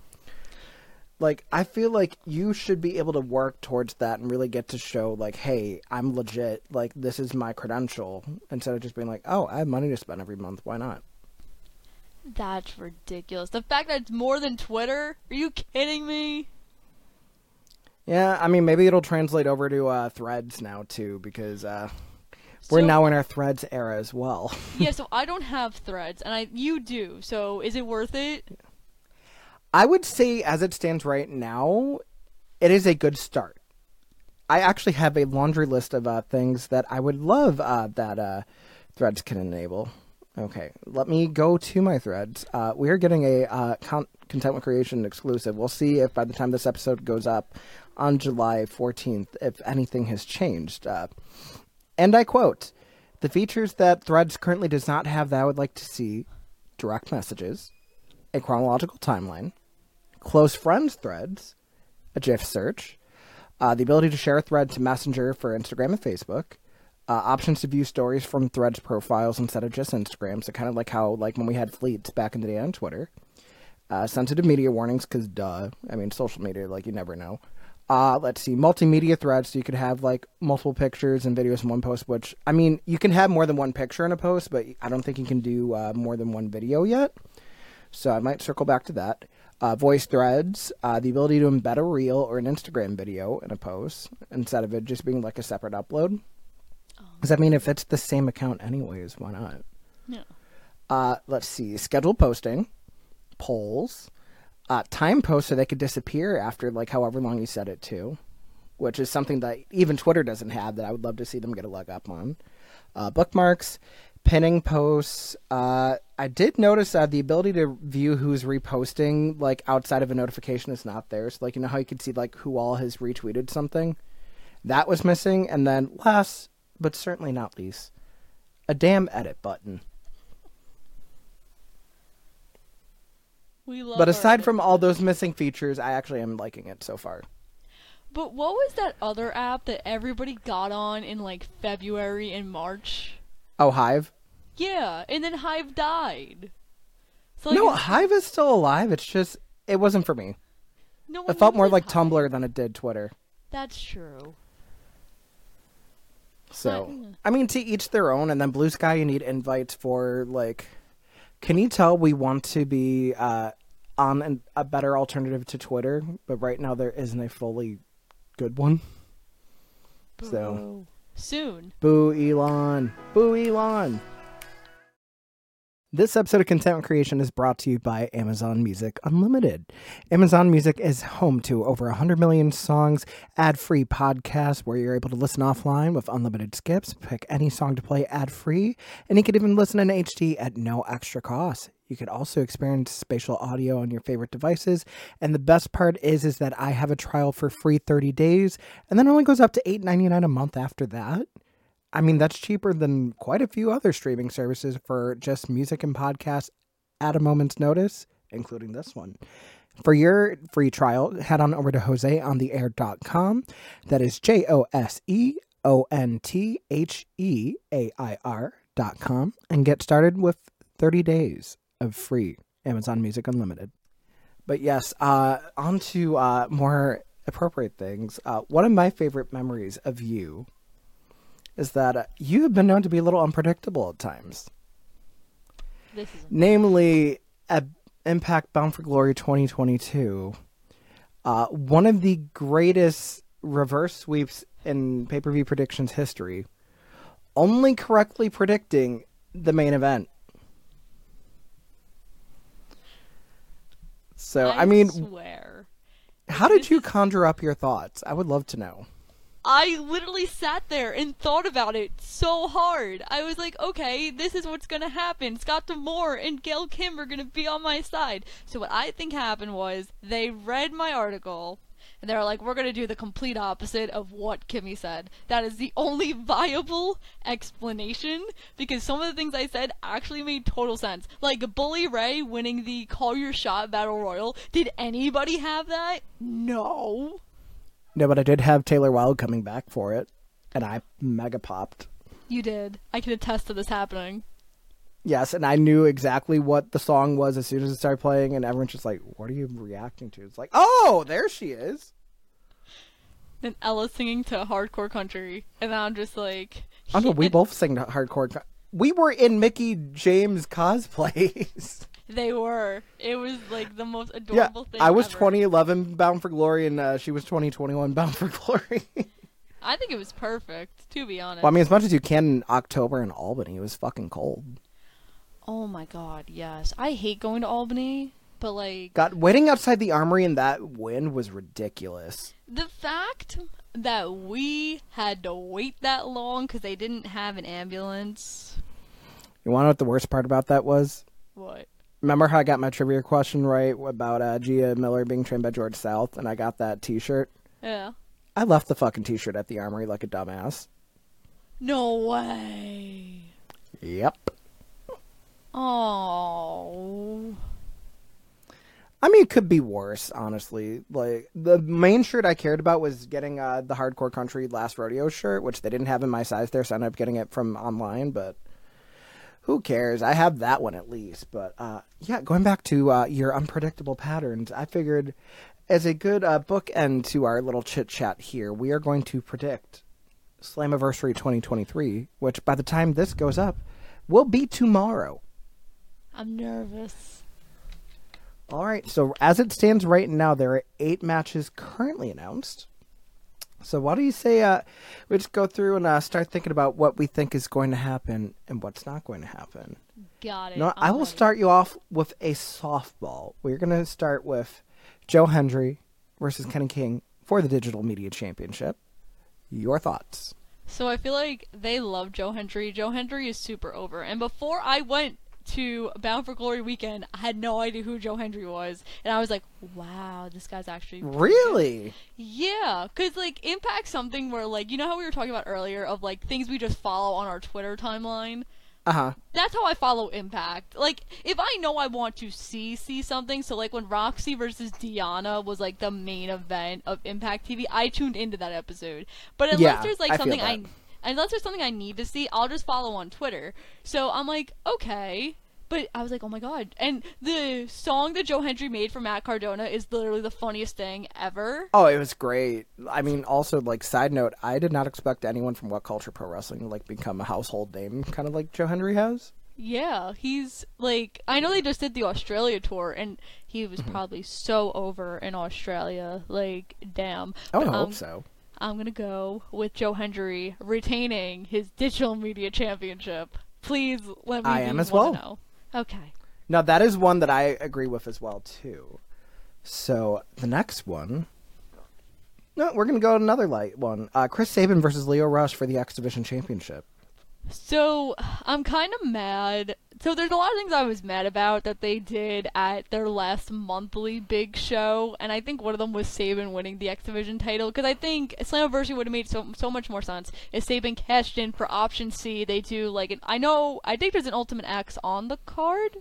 Like I feel like you should be able to work towards that and really get to show like, hey, I'm legit. Like this is my credential instead of just being like, oh, I have money to spend every month. Why not? That's ridiculous. The fact that it's more than Twitter? Are you kidding me? Yeah, I mean maybe it'll translate over to uh, Threads now too because uh, we're So- now in our Threads era as well. yeah, [LAUGHS] so I don't have threads, and I you do. So is it worth it? I would say, as it stands right now, it is a good start. I actually have a laundry list of uh, things that I would love uh, that uh, Threads can enable. Okay, let me go to my Threads. Uh, we are getting a uh, con- creation exclusive. We'll see if by the time this episode goes up on July 14th, if anything has changed. Uh, and I quote The features that Threads currently does not have that I would like to see direct messages, a chronological timeline, close friends threads, a GIF search, uh, the ability to share a thread to Messenger for Instagram and Facebook, uh, options to view stories from Threads profiles instead of just Instagram. So kind of like how like when we had fleets back in the day on Twitter. Uh, sensitive media warnings because duh. I mean social media like you never know. Uh, let's see, multimedia threads. So you could have like multiple pictures and videos in one post. Which I mean, you can have more than one picture in a post, but I don't think you can do uh, more than one video yet. So I might circle back to that. Uh, voice threads, uh, the ability to embed a reel or an Instagram video in a post instead of it just being like a separate upload. Does that mean if it's the same account anyways, why not? Yeah. Uh, let's see, scheduled posting, polls, uh, time posts so they could disappear after like however long you set it to, which is something that even Twitter doesn't have that I would love to see them get a leg up on. Uh, bookmarks, pinning posts. Uh, I did notice uh, the ability to view who's reposting like outside of a notification is not there. So like you know how you could see like who all has retweeted something, that was missing. And then last but certainly not least, a damn edit button. We love But aside from all those missing features, I actually am liking it so far. But what was that other app that everybody got on in like February and March? Oh, Hive? Yeah, and then Hive died. So no, it's- Hive is still alive. It's just it wasn't for me. no It felt more like Hive. Tumblr than it did Twitter. That's true. So, yeah. I mean, to each their own. And then Bluesky, you need invites for like. Can you tell we want to be uh, on an, a better alternative to Twitter, but right now there isn't a fully good one. So- soon. Boo Elon. Boo Elon. This episode of Content Creation is brought to you by Amazon Music Unlimited. Amazon Music is home to over 100 million songs, ad free podcasts where you're able to listen offline with unlimited skips, pick any song to play ad free, and you can even listen in HD at no extra cost. You could also experience spatial audio on your favorite devices, and the best part is is that I have a trial for free 30 days, and then it only goes up to $8.99 a month after that. I mean, that's cheaper than quite a few other streaming services for just music and podcasts at a moment's notice, including this one. For your free trial, head on over to joseontheair.com. That is J O S E O N T H E A I R.com and get started with 30 days of free Amazon Music Unlimited. But yes, uh, on to uh, more appropriate things. Uh, one of my favorite memories of you is that uh, you have been known to be a little unpredictable at times. This Namely, at Impact Bound for Glory 2022, uh, one of the greatest reverse sweeps in pay per view predictions history, only correctly predicting the main event. So, I, mean, swear. how did you conjure up your thoughts? I would love to know. I literally sat there and thought about it so hard. I was like, okay, this is what's gonna happen. Scott D'Amore and Gail Kim are gonna be on my side. So what I think happened was they read my article and they were like, we're gonna do the complete opposite of what Kimmy said. That is the only [LAUGHS] viable explanation because some of the things I said actually made total sense. Like Bully Ray winning the Call Your Shot Battle Royal. Did anybody have that? No. No, but I did have Taylor Wilde coming back for it, and I mega popped. You did. I can attest to this happening. Yes, and I knew exactly what the song was as soon as it started playing, and everyone's just like, "What are you reacting to?" It's like, "Oh, there she is." Then Ella singing to hardcore country, and I'm just like, I know. We both sing to hardcore. co- We were in Mickie James cosplays. [LAUGHS] They were. It was like the most yeah, adorable thing. I was ever. 2011 Bound for Glory, and uh, she was 2021 Bound for Glory. I think it was perfect, to be honest. well, I mean, as much as you can in October in Albany, it was fucking cold. oh my god, yes. I hate going to Albany, but like God, waiting outside the armory in that wind was ridiculous. the fact that we had to wait that long because they didn't have an ambulance. You want to know what the worst part about that was? What? Remember how I got my trivia question right about uh, Gia Miller being trained by George South, and I got that T-shirt. Yeah. I left the fucking T-shirt at the armory like a dumbass. No way. Yep. Oh. I mean, it could be worse, honestly. Like the main shirt I cared about was getting uh, the Hardcore Country Last Rodeo shirt, which they didn't have in my size there, so I ended up getting it from online. But who cares? I have that one at least. But uh, yeah, going back to uh, your unpredictable patterns, I figured as a good uh, bookend to our little chit chat here, we are going to predict Slammiversary 2023, which by the time this goes up, will be tomorrow. I'm nervous. All right. So as it stands right now, there are eight matches currently announced. So why do you say uh, we just go through and uh, start thinking about what we think is going to happen and what's not going to happen? Got it. No, I will ready. start you off with a softball. We're going to start with Joe Hendry versus Kenny King for the Digital Media Championship. Your thoughts? So I feel like they love Joe Hendry. Joe Hendry is super over. And before I went to Bound for Glory weekend, I had no idea who Joe Hendry was. And I was like, wow, this guy's actually. pretty good. Really? Yeah, because, like, Impact, something where, like, you know how we were talking about earlier of, like, things we just follow on our Twitter timeline? Uh huh. That's how I follow Impact. Like, if I know I want to see see something, so like when Roxy versus Diana was like the main event of Impact TV, I tuned into that episode. But unless Yeah, there's like I something I. unless there's something I need to see, I'll just follow on Twitter. So I'm like, okay. But I was like, oh my god. And the song that Joe Hendry made for Matt Cardona is literally the funniest thing ever. Oh, it was great. I mean, also like side note, I did not expect anyone from What Culture Pro Wrestling to like become a household name, kind of like Joe Hendry has. Yeah, he's like I know they just did the Australia tour and he was Mm-hmm. probably so over in Australia. Like damn. I would But, hope um, so. I'm gonna go with Joe Hendry retaining his digital media championship. Please let me know. I am as well. know. Okay. Now that is one that I agree with as well too. So the next one, no, we're gonna go another light one. Uh, Chris Sabin versus Leo Rush for the X Division Championship. So I'm kind of mad. So there's a lot of things I was mad about that they did at their last monthly big show, and I think one of them was Sabin winning the X Division title because I think Slammiversary would have made so so much more sense if Sabin cashed in for Option C. They do like an, I know I think there's an Ultimate X on the card,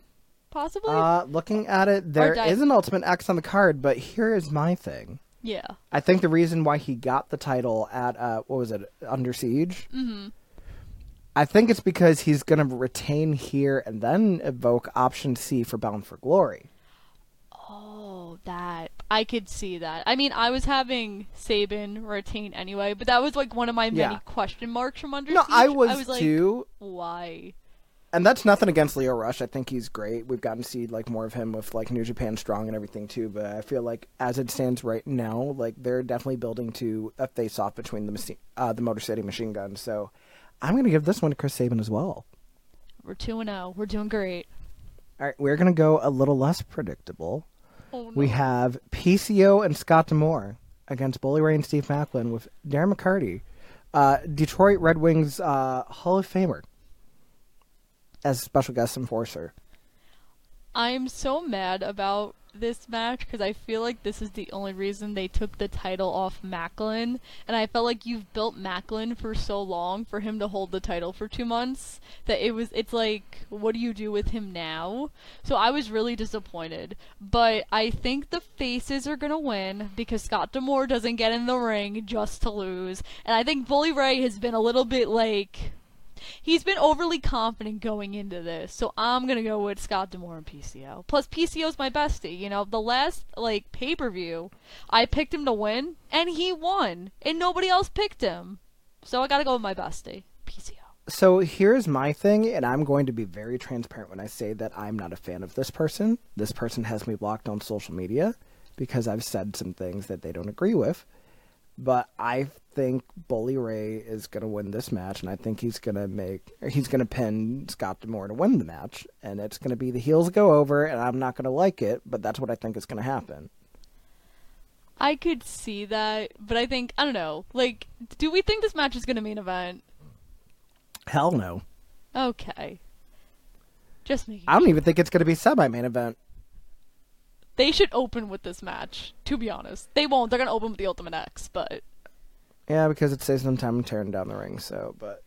possibly. Uh, looking at it, there is an Ultimate X on the card, but here is my thing. yeah. I think the reason why he got the title at uh, what was it, Under Siege? Mm-hmm. I think it's because he's gonna retain here and then evoke Option C for Bound for Glory. Oh, that I could see that. I mean, I was having Sabin retain anyway, but that was like one of my many Yeah. question marks from Under No, Siege. I was, I was like, too. why? and that's nothing against Leo Rush. I think he's great. We've gotten to see like more of him with like New Japan Strong and everything too. But I feel like as it stands right now, like they're definitely building to a face off between the machine, uh, the Motor City Machine Guns. So I'm gonna give this one to Chris Sabin as well. We're 2 and 0. We're doing great. All right, we're gonna go a little less predictable. Oh, no. We have PCO and Scott D'Amore against Bully Ray and Steve Maclin with Darren McCarty, uh, Detroit Red Wings uh, Hall of Famer, as special guest enforcer. I'm so mad about this match because I feel like this is the only reason they took the title off Maclin, and I felt like you've built Maclin for so long for him to hold the title for two months that it was it's like what do you do with him now? So I was really disappointed, but I think the faces are gonna win because Scott D'Amore doesn't get in the ring just to lose, and I think Bully Ray has been a little bit like he's been overly confident going into this, so I'm gonna go with Scott D'Amore and PCO. Plus, PCO's my bestie. You know, the last like pay per view, I picked him to win, and he won, and nobody else picked him. So I gotta go with my bestie, PCO. So here's my thing, and I'm going to be very transparent when I say that I'm not a fan of this person. This person has me blocked on social media because I've said some things that they don't agree with. But I think Bully Ray is going to win this match, and I think he's going to make he's going to pin Scott D'Amore to win the match, and it's going to be the heels go over, and I'm not going to like it, but that's what I think is going to happen. I could see that, but I think I don't know. Like, do we think this match is gonna main event? Hell no. Okay. Just making. I don't even think it's going to be semi main event. They should open with this match. To be honest, they won't. They're gonna open with the Ultimate X, but Yeah, because it saves them time tearing down the ring. So, but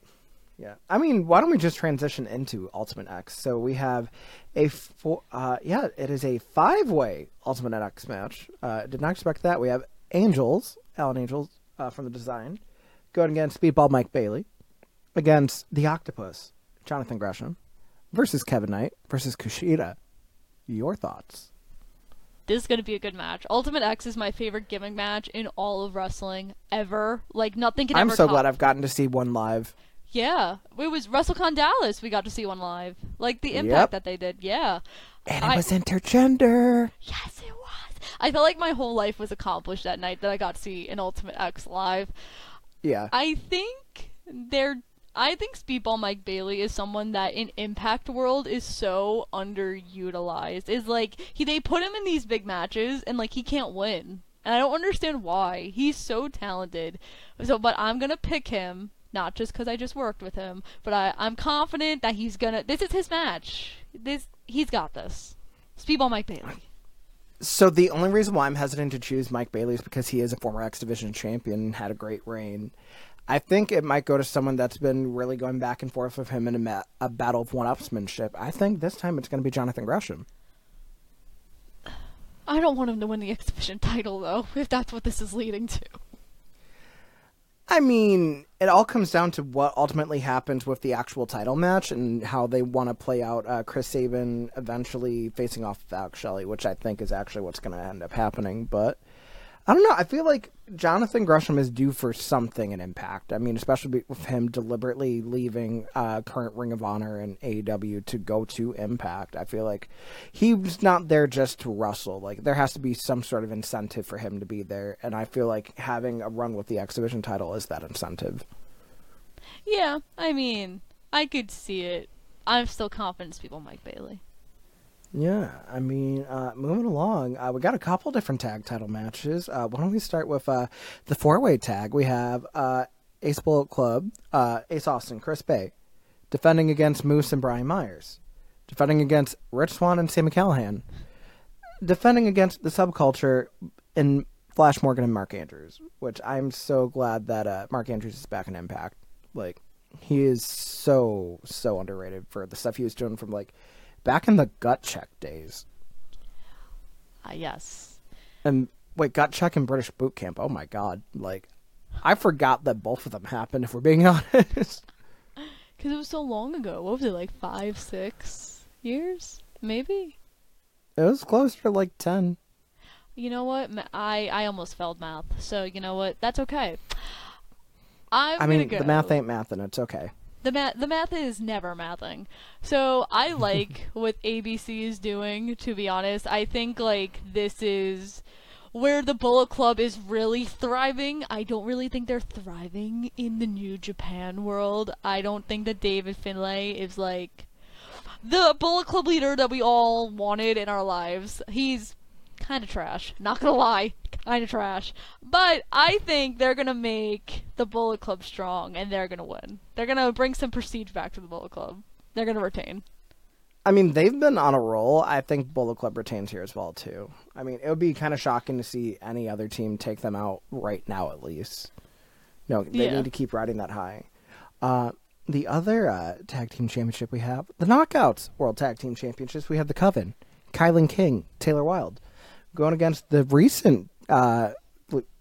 yeah, I mean, why don't we just transition into Ultimate X? So we have a four. Uh, yeah, it is a five-way Ultimate X match. Uh, did not expect that. We have Angels, Alan Angels uh, from the design, going against Speedball Mike Bailey, against the Octopus, Jonathan Gresham, versus Kevin Knight versus Kushida. Your thoughts? This is gonna be a good match. Ultimate X is my favorite gimmick match in all of wrestling ever. Like nothing can I'm so glad I've gotten to see one live. Yeah, it was WrestleCon Dallas. We got to see one live. Like the impact Yep. that they did. Yeah. And it I- was intergender. Yes, it was. I felt like my whole life was accomplished that night that I got to see an Ultimate X live. Yeah. I think they're. I think Speedball Mike Bailey is someone that in Impact World is so underutilized. Is like he they put him in these big matches and like he can't win. And I don't understand why. He's so talented. So but I'm going to pick him not just cuz I just worked with him, but I I'm confident that he's going to This is his match. This he's got this. Speedball Mike Bailey. So the only reason why I'm hesitant to choose Mike Bailey is because he is a former X Division champion and had a great reign. I think it might go to someone that's been really going back and forth with him in a, ma- a battle of one-upsmanship. I think this time it's going to be Jonathan Gresham. I don't want him to win the X Division title though, if that's what this is leading to. I mean, it all comes down to what ultimately happens with the actual title match and how they want to play out uh, Chris Sabin eventually facing off with Alex Shelley, which I think is actually what's going to end up happening. But I don't know. I feel like Jonathan Gresham is due for something in Impact. I mean, especially with him deliberately leaving uh, current Ring of Honor and AEW to go to Impact. I feel like he's not there just to wrestle. Like there has to be some sort of incentive for him to be there, and I feel like having a run with the X Division title is that incentive. Yeah, I mean, I could see it. I'm still confident people Mike Bailey. Yeah, I mean, uh, moving along, uh, we got a couple different tag title matches. Uh, why don't we start with uh, the four way tag? We have uh, Ace Bullet Club, uh, Ace Austin, Chris Bey, defending against Moose and Brian Myers, defending against Rich Swann and Sam Callihan, defending against the subculture in Flash Morgan and Mark Andrews, which I'm so glad that Mark Andrews is back in Impact. Like, he is so, so underrated for the stuff he was doing from, like, back in the gut check days. Ah, yes. And wait, gut check and British boot camp. Oh my god! Like, I forgot that both of them happened. If we're being [LAUGHS] honest, Because it was so long ago. What was it, like five, six years? Maybe? it was close to like ten. You know what? I, I almost failed math. So, you know what? That's okay. I'm I mean, gonna the math ain't math, and it's okay. The math, the math is never mathing. So I [LAUGHS] like what ABC is doing. To be honest, I think like this is where the Bullet Club is really thriving. I don't really think they're thriving in the New Japan world. I don't think that David Finlay is like the Bullet Club leader that we all wanted in our lives. He's kind of trash. Not gonna lie, kind of trash. But I think they're gonna make the Bullet Club strong, and they're gonna win. They're gonna bring some prestige back to the Bullet Club. They're gonna retain. I mean, they've been on a roll. I think Bullet Club retains here as well too. I mean, it would be kind of shocking to see any other team take them out right now, at least. No, they Yeah. need to keep riding that high. Uh, the other uh, tag team championship we have, the Knockouts World Tag Team Championships, we have the Coven, Kilynn King, Taylor Wilde, going against the recent, uh,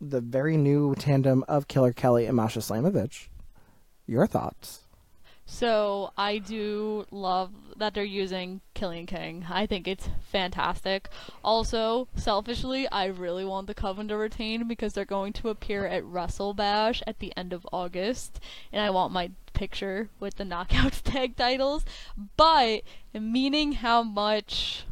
the very new tandem of Killer Kelly and Masha Slamovich. Your thoughts? So I do love that they're using Kilynn King. I think it's fantastic. Also, selfishly, I really want the Coven to retain because they're going to appear at Wrestle Bash at the end of August, and I want my picture with the Knockouts [LAUGHS] tag titles. But meaning how much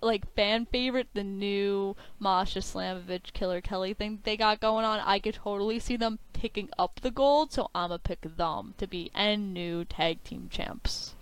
like fan favorite the new Masha Slamovich Killer Kelly thing they got going on, I could totally see them picking up the gold, so I'ma pick them to be and new tag team champs.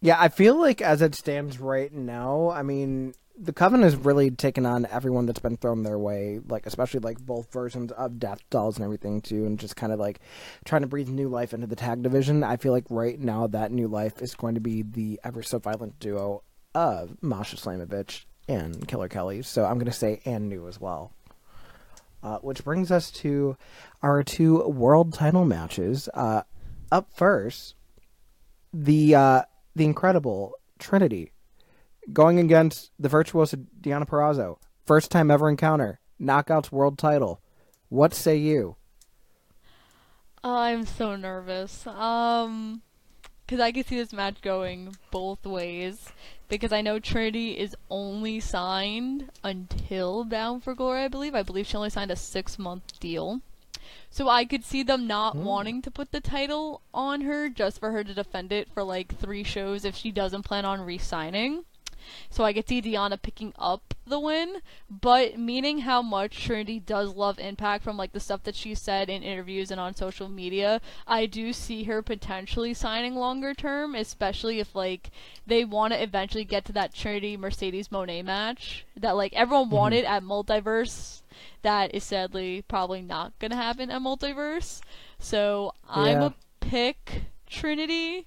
Yeah, I feel like as it stands right now, I mean, the Coven has really taken on everyone that's been thrown their way, like especially like both versions of Death Dolls and everything too, and just kind of like trying to breathe new life into the tag division. I feel like right now that new life is going to be the ever so violent duo of Masha Slamovich and Killer Kelly. So I'm going to say and new as well. Uh, which brings us to our two world title matches. Uh, up first, the uh, the incredible Trinity going against the virtuoso Deonna Purrazzo. First time ever encounter. Knockouts world title. What say you? I'm so nervous. Um, because I can see this match going both ways. Because I know Trinity is only signed until Bound for Glory, I believe. I believe she only signed a six month deal. So I could see them not Hmm. wanting to put the title on her just for her to defend it for like three shows if she doesn't plan on re signing. So I could see Deonna picking up the win, but meaning how much Trinity does love Impact from like the stuff that she said in interviews and on social media, I do see her potentially signing longer term, especially if like they want to eventually get to that Trinity Mercedes Moné match that like everyone mm-hmm. wanted at Multiverse. That is sadly probably not gonna happen at Multiverse. So I'm a pick Trinity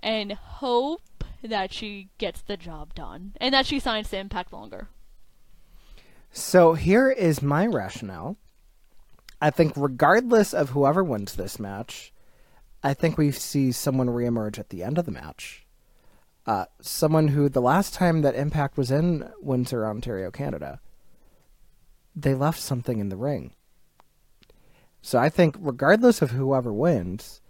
and hope that she gets the job done and that she signs to Impact longer. So here is my rationale. I think regardless of whoever wins this match, I think we see someone reemerge at the end of the match. Uh, someone who the last time that Impact was in Windsor, Ontario, Canada, they left something in the ring. So I think regardless of whoever wins,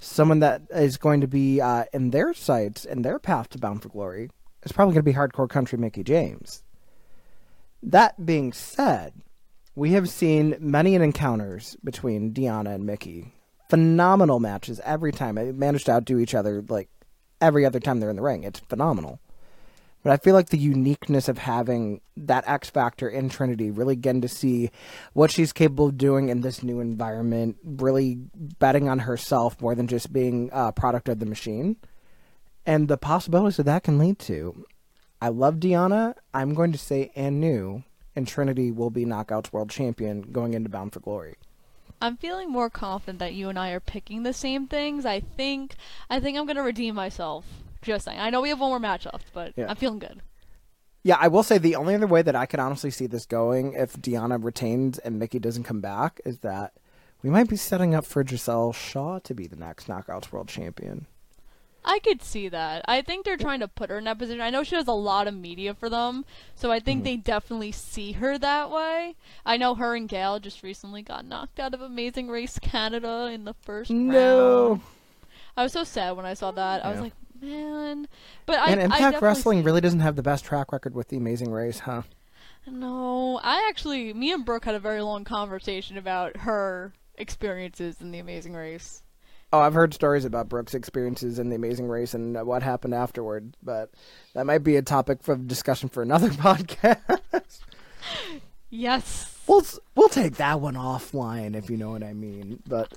someone that is going to be uh, in their sights and their path to Bound for Glory is probably going to be Hardcore Country Mickie James. That being said, we have seen many an encounters between Deonna and Mickey. Phenomenal matches every time. They managed to outdo each other like every other time they're in the ring. It's phenomenal. But I feel like the uniqueness of having that X factor in Trinity, really getting to see what she's capable of doing in this new environment, really betting on herself more than just being a product of the machine, and the possibilities that that can lead to. I love Deonna. I'm going to say and new, and Trinity will be Knockouts World Champion going into Bound for Glory. I'm feeling more confident that you and I are picking the same things. I think I think I'm gonna redeem myself. Just saying. I know we have one more match left, but Yeah. I'm feeling good. Yeah, I will say the only other way that I could honestly see this going if Deonna retains and Mickie doesn't come back is that we might be setting up for Gisele Shaw to be the next Knockouts World Champion. I could see that. I think they're trying to put her in that position. I know she does a lot of media for them, so I think mm-hmm. they definitely see her that way. I know her and Gail just recently got knocked out of Amazing Race Canada in the first No. round. I was so sad when I saw that. I was like, man. But I and Impact definitely Wrestling really doesn't have the best track record with the Amazing Race, huh? No, I actually, me and Brooke had a very long conversation about her experiences in The Amazing Race. Oh, I've heard stories about Brooks' experiences in the Amazing Race and what happened afterward, but that might be a topic for discussion for another [LAUGHS] podcast. Yes. we'll we'll take that one offline if you know what I mean. But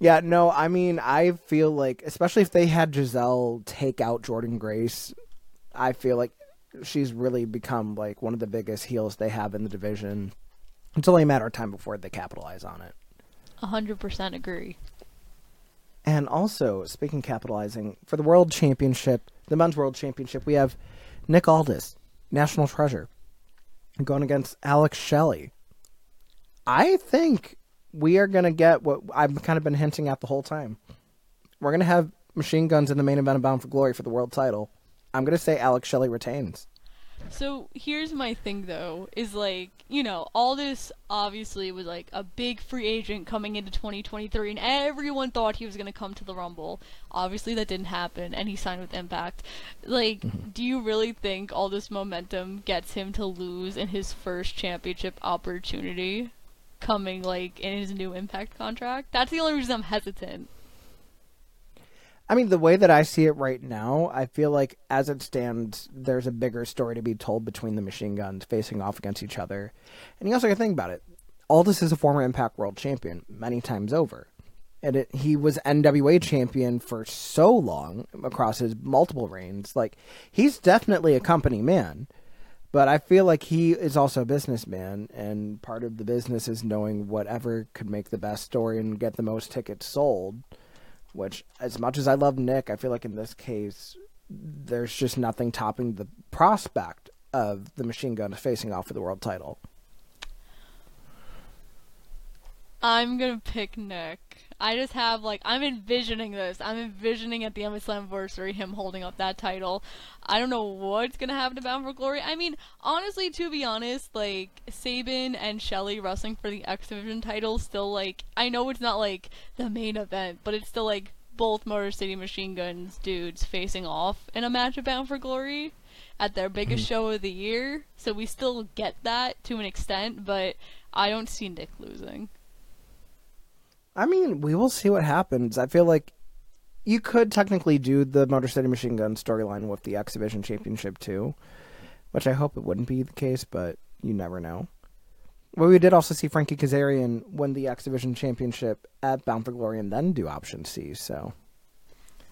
yeah, no, I mean I feel like especially if they had Gisele take out Jordynne Grace, I feel like she's really become like one of the biggest heels they have in the division. It's only a matter of time before they capitalize on it. A hundred percent agree. And also, speaking capitalizing, for the World Championship, the Men's World Championship, we have Nick Aldis, National Treasure, going against Alex Shelley. I think we are going to get what I've kind of been hinting at the whole time. We're going to have machine guns in the main event of Bound for Glory for the world title. I'm going to say Alex Shelley retains. So here's my thing though, is like, you know, all this obviously was like a big free agent coming into 2023 and everyone thought he was going to come to the Rumble. Obviously that didn't happen and he signed with Impact. Like, mm-hmm. do you really think all this momentum gets him to lose in his first championship opportunity coming like in his new Impact contract? That's the only reason I'm hesitant. I mean, the way that I see it right now, I feel like as it stands, there's a bigger story to be told between the machine guns facing off against each other. And you also got to think about it. Aldis is a former Impact World Champion many times over. And it, he was NWA champion for so long across his multiple reigns. Like, he's definitely a company man. But I feel like he is also a businessman, and part of the business is knowing whatever could make the best story and get the most tickets sold which as much as I love Nick, I feel like in this case there's just nothing topping the prospect of the machine gun facing off for the world title. I'm gonna pick Nick. I just have like I'm envisioning this. I'm envisioning at the Slammiversary him holding up that title. I don't know what's gonna happen to Bound for Glory. I mean, honestly, to be honest, like Sabin and Shelley wrestling for the X Division title still like I know it's not like the main event, but it's still like both Motor City Machine Guns dudes facing off in a match of Bound for Glory at their biggest Mhm. show of the year. So we still get that to an extent, but I don't see Nick losing. I mean, we will see what happens. I feel like you could technically do the Motor City Machine Gun storyline with the X Division Championship too, which I hope it wouldn't be the case, but you never know. Well, we did also see Frankie Kazarian win the X Division Championship at Bound for Glory and then do Option C, so.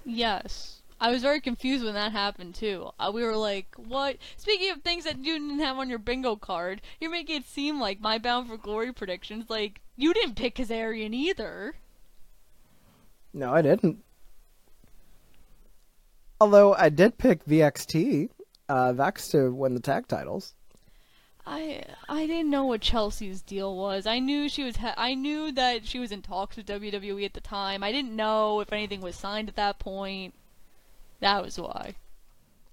Yes. I was very confused when that happened too. Uh, we were like, "What?" Speaking of things that you didn't have on your bingo card, you're making it seem like my Bound for Glory predictions. Like you didn't pick Kazarian either. No, I didn't. Although I did pick VXT, uh, Vex to win the tag titles. I I didn't know what Chelsea's deal was. I knew she was. Ha- I knew that she was in talks with WWE at the time. I didn't know if anything was signed at that point. That was why.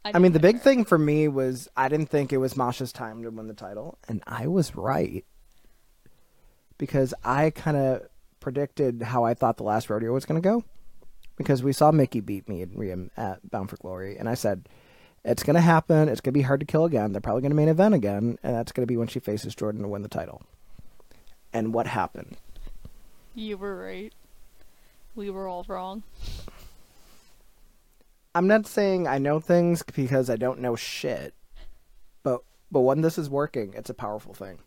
I didn't mean, the big thing for me was I didn't think it was Masha's time to win the title, and I was right. Because I kind of predicted how I thought the last rodeo was going to go. Because we saw Mickie beat me and Rhea at Bound for Glory, and I said, it's going to happen. It's going to be hard to kill again. They're probably going to main event again, and that's going to be when she faces Jordynne to win the title. And what happened? You were right. We were all wrong. I'm not saying I know things because I don't know shit, but but when this is working, it's a powerful thing.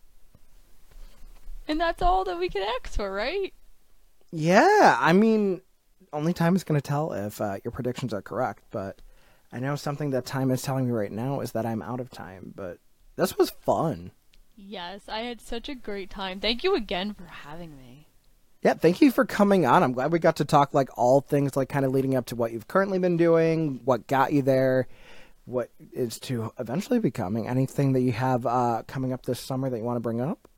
And that's all that we can ask for, right? Yeah, I mean, only time is going to tell if uh, your predictions are correct. But I know something that time is telling me right now is that I'm out of time. But this was fun. Yes, I had such a great time. Thank you again for having me. Yeah, thank you for coming on. I'm glad we got to talk like all things like kind of leading up to what you've currently been doing, what got you there, what is to eventually becoming. Anything that you have uh, coming up this summer that you want to bring up?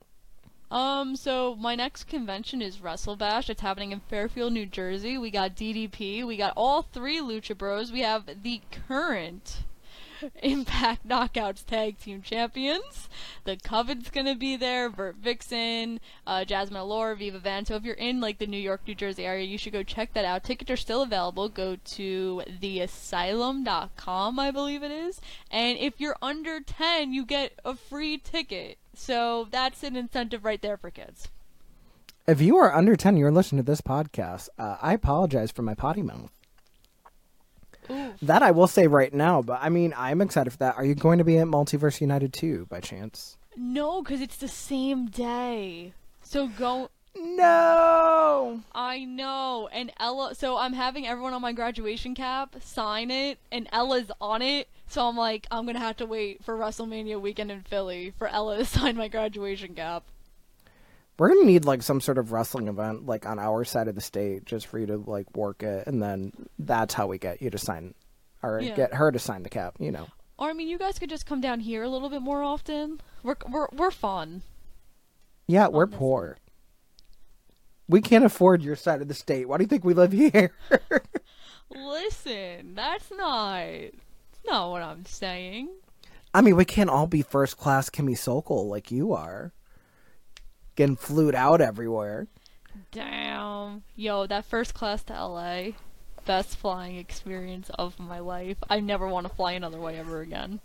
Um, so my next convention is Wrestle Bash. It's happening in Fairfield, New Jersey. We got DDP. We got all three Lucha Bros. We have the current [LAUGHS] Impact Knockouts Tag Team Champions. The Coven's gonna be there. Vert Vixen, uh, Jazmin Allure, Viva Van. So if you're in like the New York, New Jersey area, you should go check that out. Tickets are still available. Go to theasylum.com, I believe it is. And if you're under 10, you get a free ticket. So that's an incentive right there for kids. If you are under 10, you're listening to this podcast, uh, I apologize for my potty mouth. Ooh. That I will say right now, but I mean, I'm excited for that. Are you going to be at Multiverse United 2 by chance? No, because it's the same day. So go. No! I know. And Ella. So I'm having everyone on my graduation cap sign it, and Ella's on it. So I'm like, I'm gonna have to wait for WrestleMania weekend in Philly for Ella to [LAUGHS] sign my graduation cap. We're going to need like some sort of wrestling event like on our side of the state just for you to like work it and then that's how we get you to sign or Yeah. get her to sign the cap, you know. Or I mean, you guys could just come down here a little bit more often. We're we're we're fun. Yeah, we're this poor. We can't afford your side of the state. Why do you think we live here? [LAUGHS] Listen, that's not. That's not what I'm saying. I mean, we can't all be first class Kimmy Sokol like you are. Getting flued out everywhere. Damn. Yo, that first class to LA. Best flying experience of my life. I never want to fly another way ever again.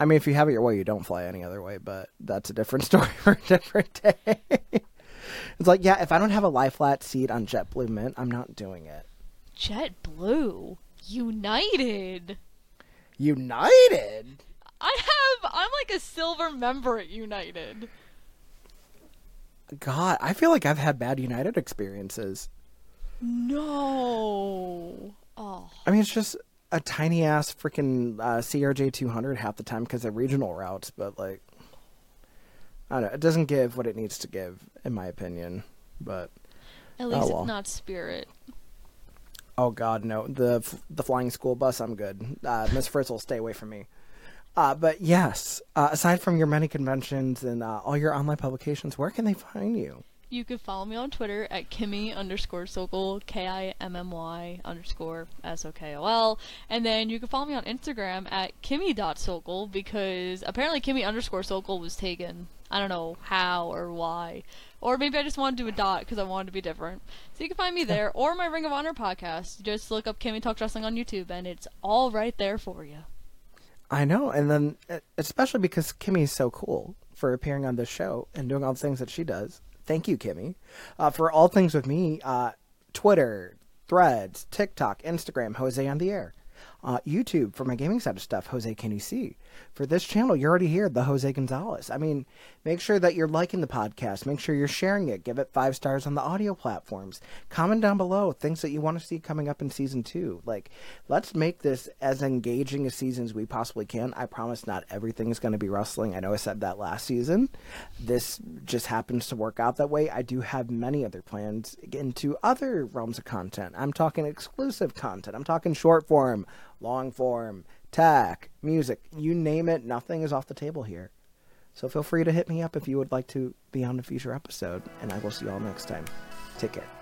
I mean, if you have it your way, you don't fly any other way, but that's a different [LAUGHS] story for a different day. it's like, yeah, if I don't have a lie flat seat on JetBlue Mint, I'm not doing it. JetBlue? United? United? I have. I'm like a silver member at United. God, I feel like I've had bad United experiences. No. Oh. I mean, it's just a tiny ass freaking uh, CRJ 200 half the time because of regional routes, but like, I don't know. It doesn't give what it needs to give, in my opinion. But At least well. it's not Spirit. oh god, no. The the flying school bus, I'm good. Uh, Miss Frizzle, stay away from me. Uh, but yes, uh, aside from your many conventions and uh, all your online publications, where can they find you? You can follow me on Twitter at Kimmy underscore Sokol, K I M M Y underscore S O K O L. And then you can follow me on Instagram at Kimmy.Sokol because apparently Kimmy underscore Sokol was taken. I don't know how or why. Or maybe I just wanted to do a dot because I wanted to be different. So you can find me there or my Ring of Honor podcast. Just look up Kimmy Talks Wrestling on YouTube and it's all right there for you. I know, and then especially because Kimmy is so cool for appearing on this show and doing all the things that she does. Thank you, Kimmy. Uh, for all things with me, uh, Twitter, Threads, TikTok, Instagram, Jose on the air. Uh, YouTube for my gaming side of stuff, Jose Can You See? For this channel, you're already here, the Jose Gonzalez. I mean, make sure that you're liking the podcast. Make sure you're sharing it. Give it five stars on the audio platforms. Comment down below things that you want to see coming up in season two. Like, let's make this as engaging a season as we possibly can. I promise not everything is going to be wrestling. I know I said that last season. This just happens to work out that way. I do have many other plans into other realms of content. I'm talking exclusive content. I'm talking short form, long form, tech, music, you name it, nothing is off the table here. So feel free to hit me up if you would like to be on a future episode, and I will see you all next time. Take care.